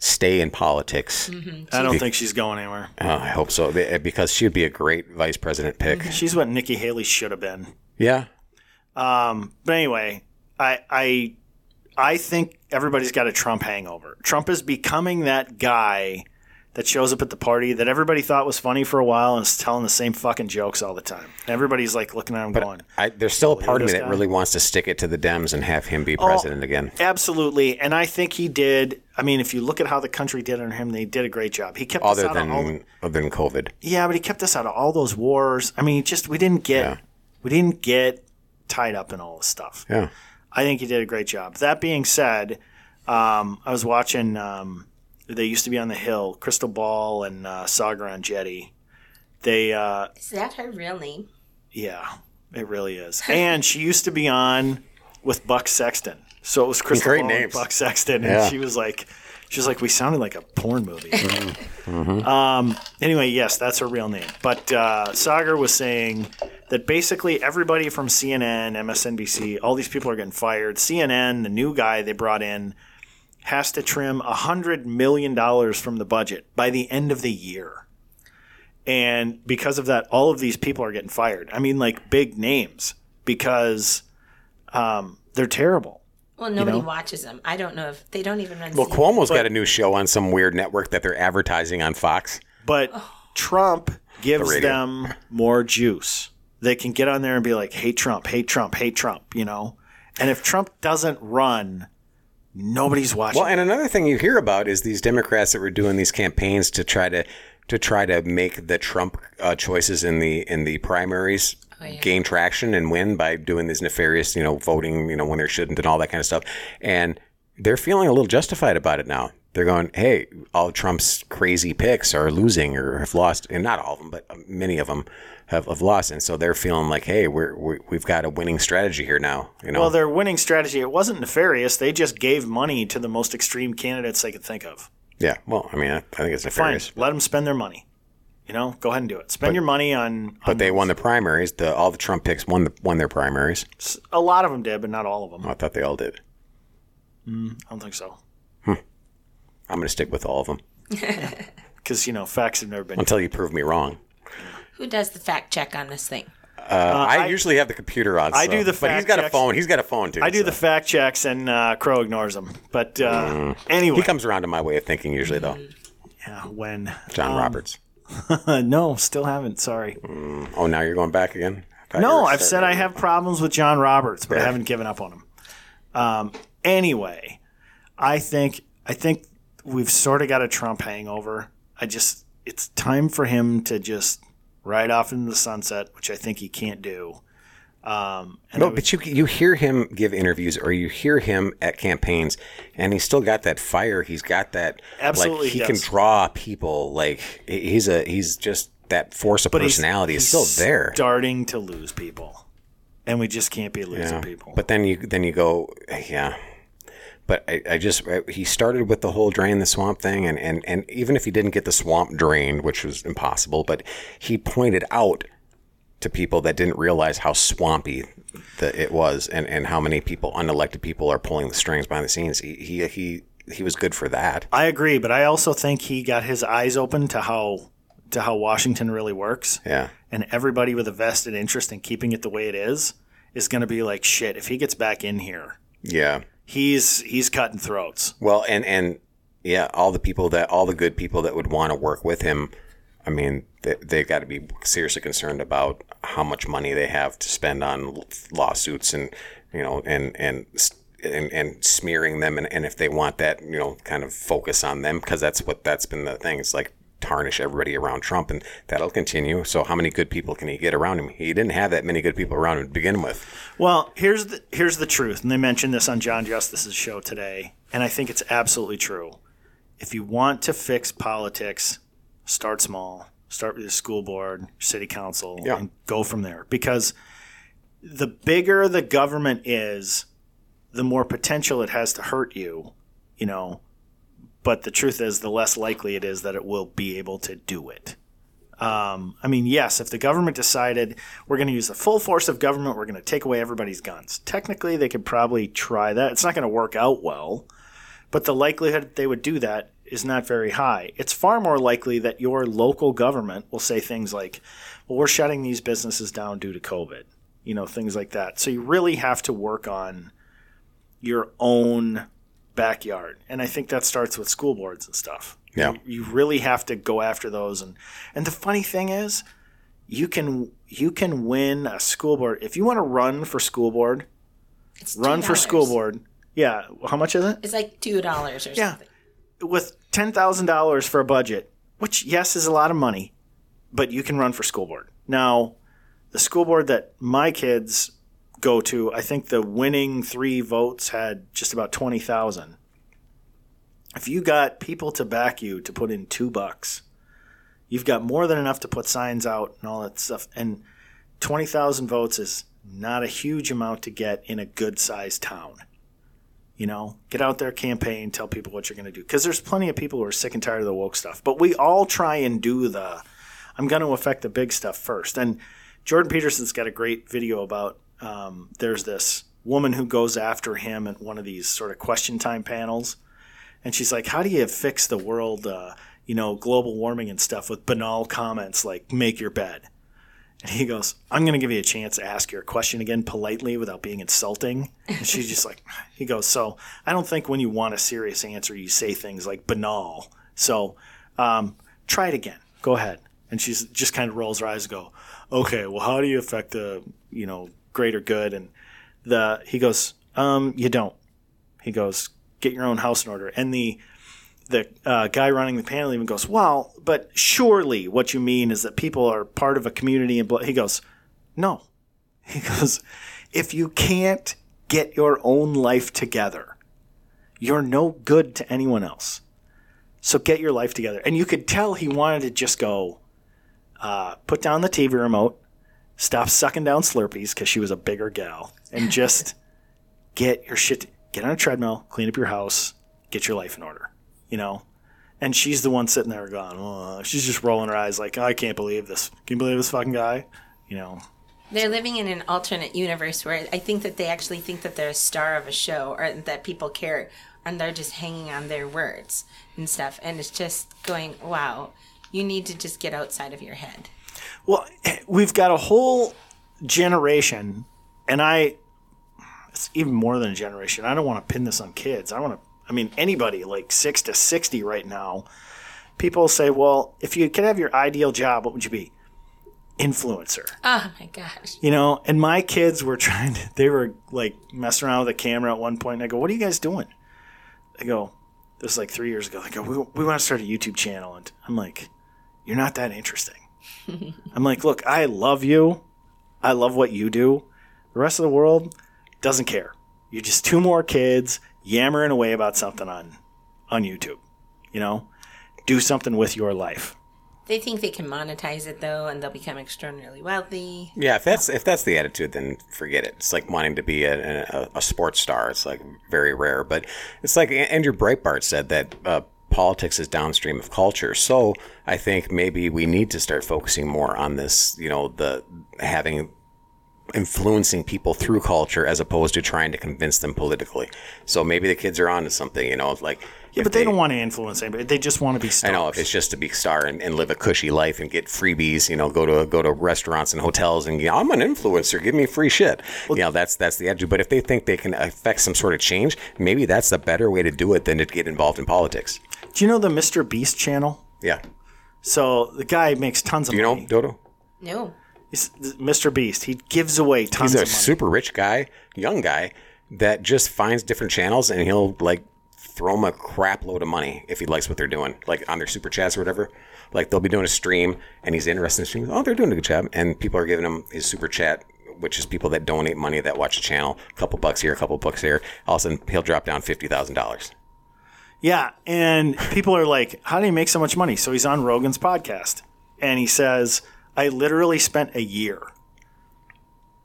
stay in politics. Mm-hmm.
I don't think she's going anywhere.
Uh, I hope so eh, because she would be a great vice president pick. Mm-hmm.
She's what Nikki Haley should have been.
Yeah, um,
But anyway, I I I think everybody's got a Trump hangover. Trump is becoming that guy that shows up at the party that everybody thought was funny for a while and is telling the same fucking jokes all the time. And everybody's like looking at him going,
I, there's still a part of me that
guy. Oh.
really wants to stick it to the Dems and have him be president again.
Absolutely, and I think he did. I mean, if you look at how the country did under him, they did a great job. He kept us
Other
out
than
of all.
other than COVID,
Yeah, but he kept us out of all those wars. I mean, just we didn't get
Yeah.
we didn't get tied up in all this stuff.
yeah.
I think he did a great job. That being said, um, I was watching. Um, they used to be on the Hill, Krystal Ball and uh, Saagar Enjeti. They, uh,
Is that her real name?
yeah, it really is. And she used to be on with Buck Sexton, so it was Krystal
Great
Ball and. Buck Sexton, and
Yeah.
she was like, she was like, we sounded like a porn movie.
Mm-hmm.
Um, anyway, yes, that's her real name. But uh, Saagar was saying that basically everybody from CNN, MSNBC, all these people are getting fired. CNN, the new guy they brought in, has to trim $100 million from the budget by the end of the year. And because of that, all of these people are getting fired. I mean, like big names because um, they're terrible.
Well, nobody
know?
watches them. I don't know if they don't even run.
Well,
CNN.
Cuomo's got a new show on some weird network that they're advertising on Fox.
But Trump gives
The
them more juice. They can get on there and be like, hate Trump, hate Trump, hate Trump, you know? And if Trump doesn't run, nobody's watching.
Well, and another thing you hear about is these Democrats that were doing these campaigns to try to to try to make the Trump uh, choices in the in the primaries
yeah.
gain traction and win by doing these nefarious, you know, voting, you know, when they shouldn't and all that kind of stuff. And they're feeling a little justified about it now. They're going, hey, all Trump's crazy picks are losing or have lost, and not all of them, but many of them have, have lost, and so they're feeling like, hey, we're, we we've got a winning strategy here now. You know,
well, their winning strategy, it wasn't nefarious. They just gave money to the most extreme candidates they could think of.
yeah. Well, I mean, I, I think it's
Fine.
nefarious.
Let them spend their money. You know, go ahead and do it. Spend your money on,
But they won the primaries. The all the Trump picks won the, won their primaries.
a lot of them did, but not all of them.
I thought they all did.
Mm, I don't think so. Hmm.
I'm going to stick with all of them
Because, you know, facts have never been.
until you prove me wrong.
Who does the fact check on this thing?
Uh, I, usually have the computer on.
I
so-
do the fact checks.
but he's
fact
got a phone. He's got a phone too.
I do
so.
the fact checks and uh, Crow ignores them. But uh, anyway,
Mm. He comes around to my way of thinking usually, though.
yeah, when
John
Um,
Roberts.
no, still haven't. Sorry.
Oh, now you're going back again. I
No, I've said I have problems with John Roberts, but I haven't given up on him. Um, anyway, I think I think we've sort of got a Trump hangover. I just it's time for him to just ride off into the sunset, which I think he can't do. Um, and
No,
was-
but you you hear him give interviews or you hear him at campaigns, and he's still got that fire. He's got that
Absolutely
Like he
he
can draw people. Like he's a he's just that force of
but he's-
personality is
he's
still there.
Starting to lose people, and we just can't be losing
Yeah.
people.
But then you then you go, yeah. But I, I just he started with the whole drain the swamp thing, and, and and even if he didn't get the swamp drained, which was impossible, but he pointed out to people that didn't realize how swampy the, it was, and, and how many people, unelected people, are pulling the strings behind the scenes. He he he, he was good for that.
I agree, but I also think he got his eyes open to how to how Washington really works.
Yeah.
and everybody with a vested interest in keeping it the way it is is going to be like shit if he gets back in here
Yeah.
He's he's cutting throats
Well, and and yeah, all the people that all the good people that would want to work with him. I mean, they, they've got to be seriously concerned about how much money they have to spend on lawsuits and you know and and and, and smearing them and, and if they want that you know kind of focus on them because that's what that's been the thing. It's like tarnish everybody around Trump and that'll continue. So how many good people can he get around him? He didn't have that many good people around him to begin with.
well here's the here's the truth and they mentioned this on Jon Justice's show today and i think it's absolutely true if you want to fix politics start small start with your school board city council
Yeah.
and go from there because the bigger the government is the more potential it has to hurt you you know but the truth is the less likely it is that it will be able to do it um, I mean, yes, if the government decided we're going to use the full force of government, we're going to take away everybody's guns. Technically, they could probably try that. It's not going to work out well, but the likelihood that they would do that is not very high. It's far more likely that your local government will say things like, well, we're shutting these businesses down due to COVID, you know, things like that. So you really have to work on your own backyard. And I think that starts with school boards and stuff.
Yeah.
You, you really have to go after those and and the funny thing is you can you can win a school board if you want to run for school board,
It's
run for
$2.
school board. Yeah, how much is it?
It's like two dollars or
Yeah.
something.
With $10,000 for a budget, which yes is a lot of money, but you can run for school board. Now, the school board that my kids go to, I think the winning 3 votes had just about 20,000. If you got people to back you to put in 2 bucks, you've got more than enough to put signs out and all that stuff. And 20,000 votes is not a huge amount to get in a good sized town. You know, get out there, campaign, tell people what you're going to do. Because there's plenty of people who are sick and tired of the woke stuff. But we all try and do the, I'm going to affect the big stuff first. And Jordan Peterson's got a great video about um, there's this woman who goes after him at one of these sort of question time panels. And she's like, How do you fix the world, uh, you know, global warming and stuff with banal comments like, make your bed? And he goes, I'm going to give you a chance to ask your question again politely without being insulting. And she's just like, he goes, So I don't think when you want a serious answer, you say things like banal. So um, try it again. Go ahead. And she's just kind of rolls her eyes and go, Okay, well, how do you affect the, you know, greater good? And the, he goes, um, You don't. He goes, Get your own house in order. And the, the uh, guy running the panel even goes, "Well, but surely what you mean is that people are part of a community." And blah. he goes, "No," he goes, "If you can't get your own life together, you're no good to anyone else. So get your life together." And you could tell he wanted to just go, uh, put down the TV remote, stop sucking down Slurpees because she was a bigger gal, and just get your shit, get on a treadmill, clean up your house, get your life in order you know. And she's the one sitting there going, oh, she's just rolling her eyes like, I can't believe this. Can you believe this fucking guy? You know.
They're living in an alternate universe where I think that they actually think that they're a star of a show or that people care and they're just hanging on their words and stuff. And it's just going, wow, you need to just get outside of your head.
Well, we've got a whole generation, and I, it's even more than a generation. I don't want to pin this on kids. I want to, I mean, anybody like six to 60 right now, people say, well, if you could have your ideal job, what would you be? Influencer.
Oh my gosh.
You know, and my kids were trying to, they were like messing around with a camera at one point. And I go, what are you guys doing? They go, this was like three years ago. They go, we, we want to start a YouTube channel. And I'm like, you're not that interesting. I'm like, look, I love you. I love what you do. The rest of the world doesn't care. You're just two more kids yammering away about something on on YouTube. You know, do something with your life.
They think they can monetize it though, and they'll become extraordinarily wealthy.
Yeah, if that's if that's the attitude, then forget it. It's like wanting to be a, a, a sports star. It's like very rare. But it's like Andrew Breitbart said that uh, politics is downstream of culture. So I think maybe we need to start focusing more on this. You know, the having influencing people through culture as opposed to trying to convince them politically. So maybe the kids are onto something. You know, like
Yeah, but they, don't want to influence anybody. They just want to be
I
stars.
know if it's just to be a star and, and live a cushy life and get freebies, you know, go to go to restaurants and hotels and you know, I'm an influencer, give me free shit. you know, that's that's the attitude. But if they think they can affect some sort of change, maybe that's the better way to do it than to get involved in politics.
Do you know the Mr. Beast channel?
Yeah.
So the guy makes tons of
Do you know
money.
Dodo?
No.
He's Mr. Beast. He gives away tons of money.
He's a
of money.
super rich guy, young guy that just finds different channels and he'll like throw them a crap load of money if he likes what they're doing, like on their super chats or whatever. Like they'll be doing a stream and he's interested in the stream. Oh, they're doing a good job, and people are giving him his super chat, which is people that donate money that watch the channel. A couple bucks here, a couple bucks here. All of a sudden, he'll drop down fifty thousand dollars.
Yeah, and people are like, "How do you make so much money?" So he's on Rogan's podcast, and he says, "I literally spent a year,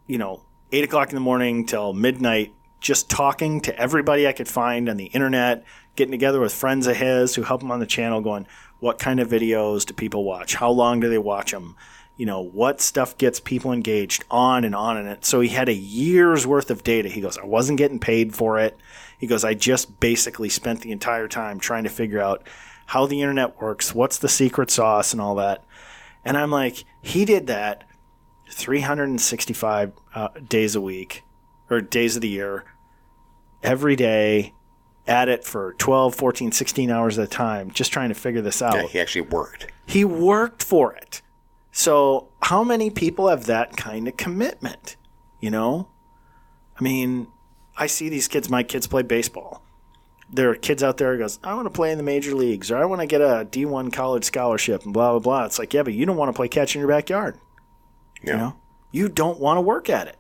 you know, eight o'clock in the morning till midnight, just talking to everybody I could find on the internet, getting together with friends of his who help him on the channel, going, what kind of videos do people watch? How long do they watch them? You know, what stuff gets people engaged on and on and it. So he had a year's worth of data. He goes, I wasn't getting paid for it. He goes, I just basically spent the entire time trying to figure out how the internet works, what's the secret sauce, and all that. And I'm like, he did that 365 uh, days a week or days of the year, every day, at it for 12, 14, 16 hours at a time, just trying to figure this out.
Yeah, he actually worked.
He worked for it. So, how many people have that kind of commitment? You know? I mean, I see these kids, my kids play baseball. There are kids out there who goes, I want to play in the major leagues or I want to get a D1 college scholarship and blah, blah, blah. It's like, yeah, but you don't want to play catch in your backyard.
Yeah.
You know? You don't want to work at it.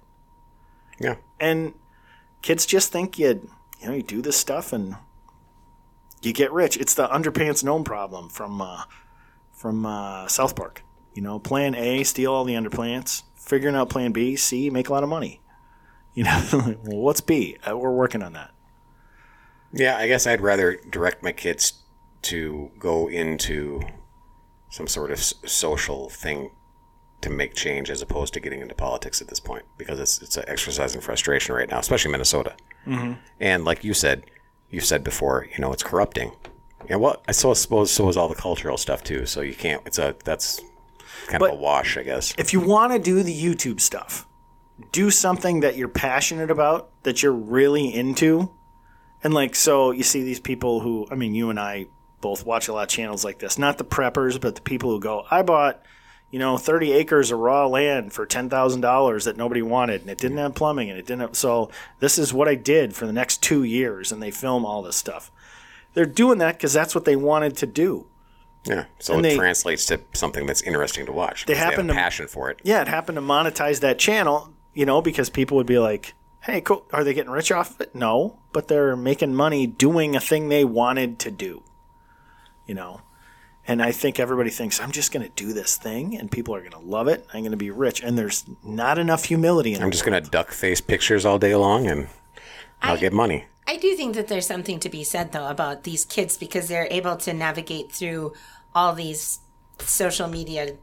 Yeah.
And kids just think you, you know, you do this stuff and you get rich. It's the underpants gnome problem from uh, from uh, South Park. You know, plan A, steal all the underpants. Figuring out plan B, C, make a lot of money. You know, well, what's B? Uh, we're working on that.
Yeah, I guess I'd rather direct my kids to go into some sort of s- social thing to make change as opposed to getting into politics at this point because it's it's an exercise in frustration right now, especially Minnesota. Mm-hmm. And like you said, you said before, you know, it's corrupting. Yeah, well, I so suppose so is all the cultural stuff too. So you can't. It's a that's kind
But-
of a wash, I guess.
If you want to do the YouTube stuff, do something that you're passionate about, that you're really into. And like, so you see these people who, I mean, you and I both watch a lot of channels like this. Not the preppers, but the people who go, I bought, you know, 30 acres of raw land for $10,000 that nobody wanted and it didn't have plumbing and it didn't have, so this is what I did for the next two years. And they film all this stuff. They're doing that because that's what they wanted to do.
Yeah. So
And
it
they-
translates to something that's interesting to watch.
They happen
have
to-
a passion for it.
yeah, it happened to monetize that channel, you know, because people would be like, hey, cool. Are they getting rich off of it? No, but they're making money doing a thing they wanted to do, you know. And I think everybody thinks, I'm just going to do this thing and people are going to love it. I'm going to be rich. And there's not enough humility in
I'm just gonna duck face pictures all day long and I'll
I-
get money.
I do think that there's something to be said though about these kids because they're able to navigate through all these social media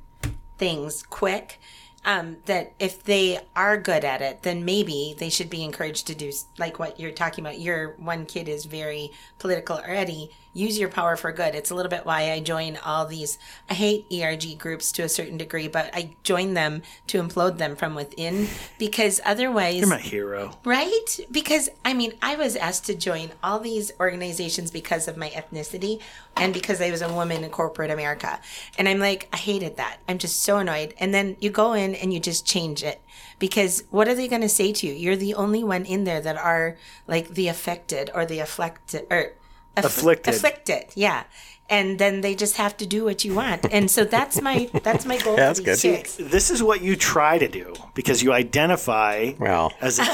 things quick. Um, that if they are good at it, then maybe they should be encouraged to do like what you're talking about. Your one kid is very political already. Use your power for good. It's a little bit why I join all these. I hate ERG groups to a certain degree, but I join them to implode them from within because otherwise,
You're my hero.
Right? Because, I mean, I was asked to join all these organizations because of my ethnicity and because I was a woman in corporate America. And I'm like, I hated that. I'm just so annoyed. And then you go in and you just change it. Because what are they going to say to you? You're the only one in there that are like the affected or the afflicted or aff-
Afflicted.
Afflicted, yeah. and then they just have to do what you want. And so that's my that's my goal
Yeah, that's good.
chicks.
This is what you try to do because you identify
Well,
as a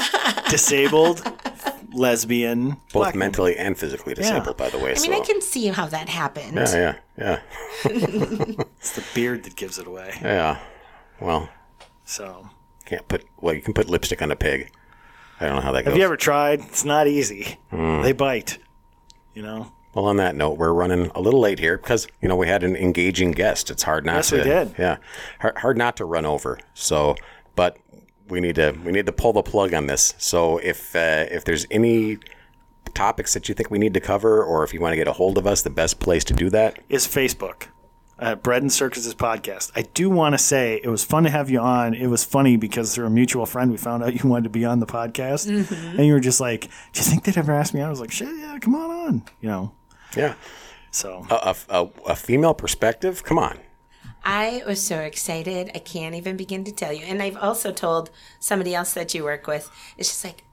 disabled lesbian,
both
black woman.
mentally and physically disabled, by the way.
I mean,
so.
I can see how that happened.
yeah, yeah, yeah,
It's the beard that gives it away.
yeah. Well,
So,
can't put. Well, you can put lipstick on a pig. I don't know how that goes.
have you ever tried? It's not easy.
Hmm.
They bite. You know.
Well, on that note, we're running a little late here because you know we had an engaging guest. It's hard not
Yes,
to.
we did.
Yeah, hard, hard not to run over. So, but we need to we need to pull the plug on this. So if uh, if there's any topics that you think we need to cover, or if you want to get a hold of us, the best place to do that.
is Facebook. Uh, Bread and Circuses podcast. I do want to say it was fun to have you on. It was funny because through a mutual friend, we found out you wanted to be on the podcast, and you were just like, "Do you think they'd ever ask me?" I was like, "Shit, yeah, come on on." You know,
Yeah,
so
a, a, a, a female perspective. Come on.
I was so excited. I can't even begin to tell you. And I've also told somebody else that you work with, it's just like,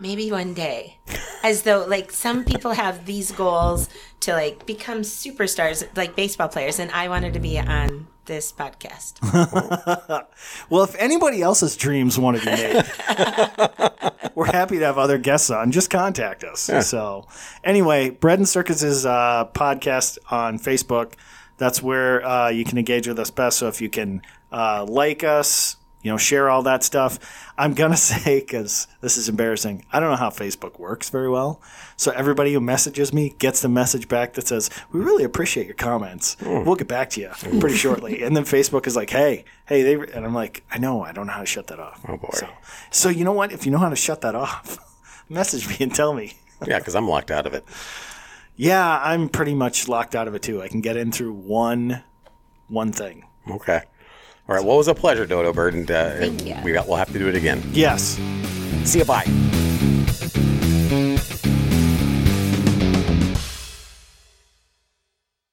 maybe one day. As though, like, some people have these goals to, like, become superstars, like baseball players. And I wanted to be on this podcast.
Well, if anybody else's dreams want to be made, we're happy to have other guests on. Just contact us. So, anyway, Bread and Circuses uh, podcast on Facebook. That's where uh, you can engage with us best. So, if you can uh, like us, you know, share all that stuff. I'm gonna say because this is embarrassing. I don't know how Facebook works very well. So everybody who messages me gets the message back that says, "We really appreciate your comments. Hmm. We'll get back to you hmm. pretty shortly." And then Facebook is like, "Hey, hey," they and I'm like, "I know. I don't know how to shut that off." Oh
boy.
So, so you know what? If you know how to shut that off, message me and tell me.
Yeah, because I'm locked out of it.
Yeah, I'm pretty much locked out of it too. I can get in through one, one thing.
Okay. All right. Well, it was a pleasure, Dodo Bird, and uh,
Thank you.
we got, we'll have to do it again.
Yes.
See you. Bye.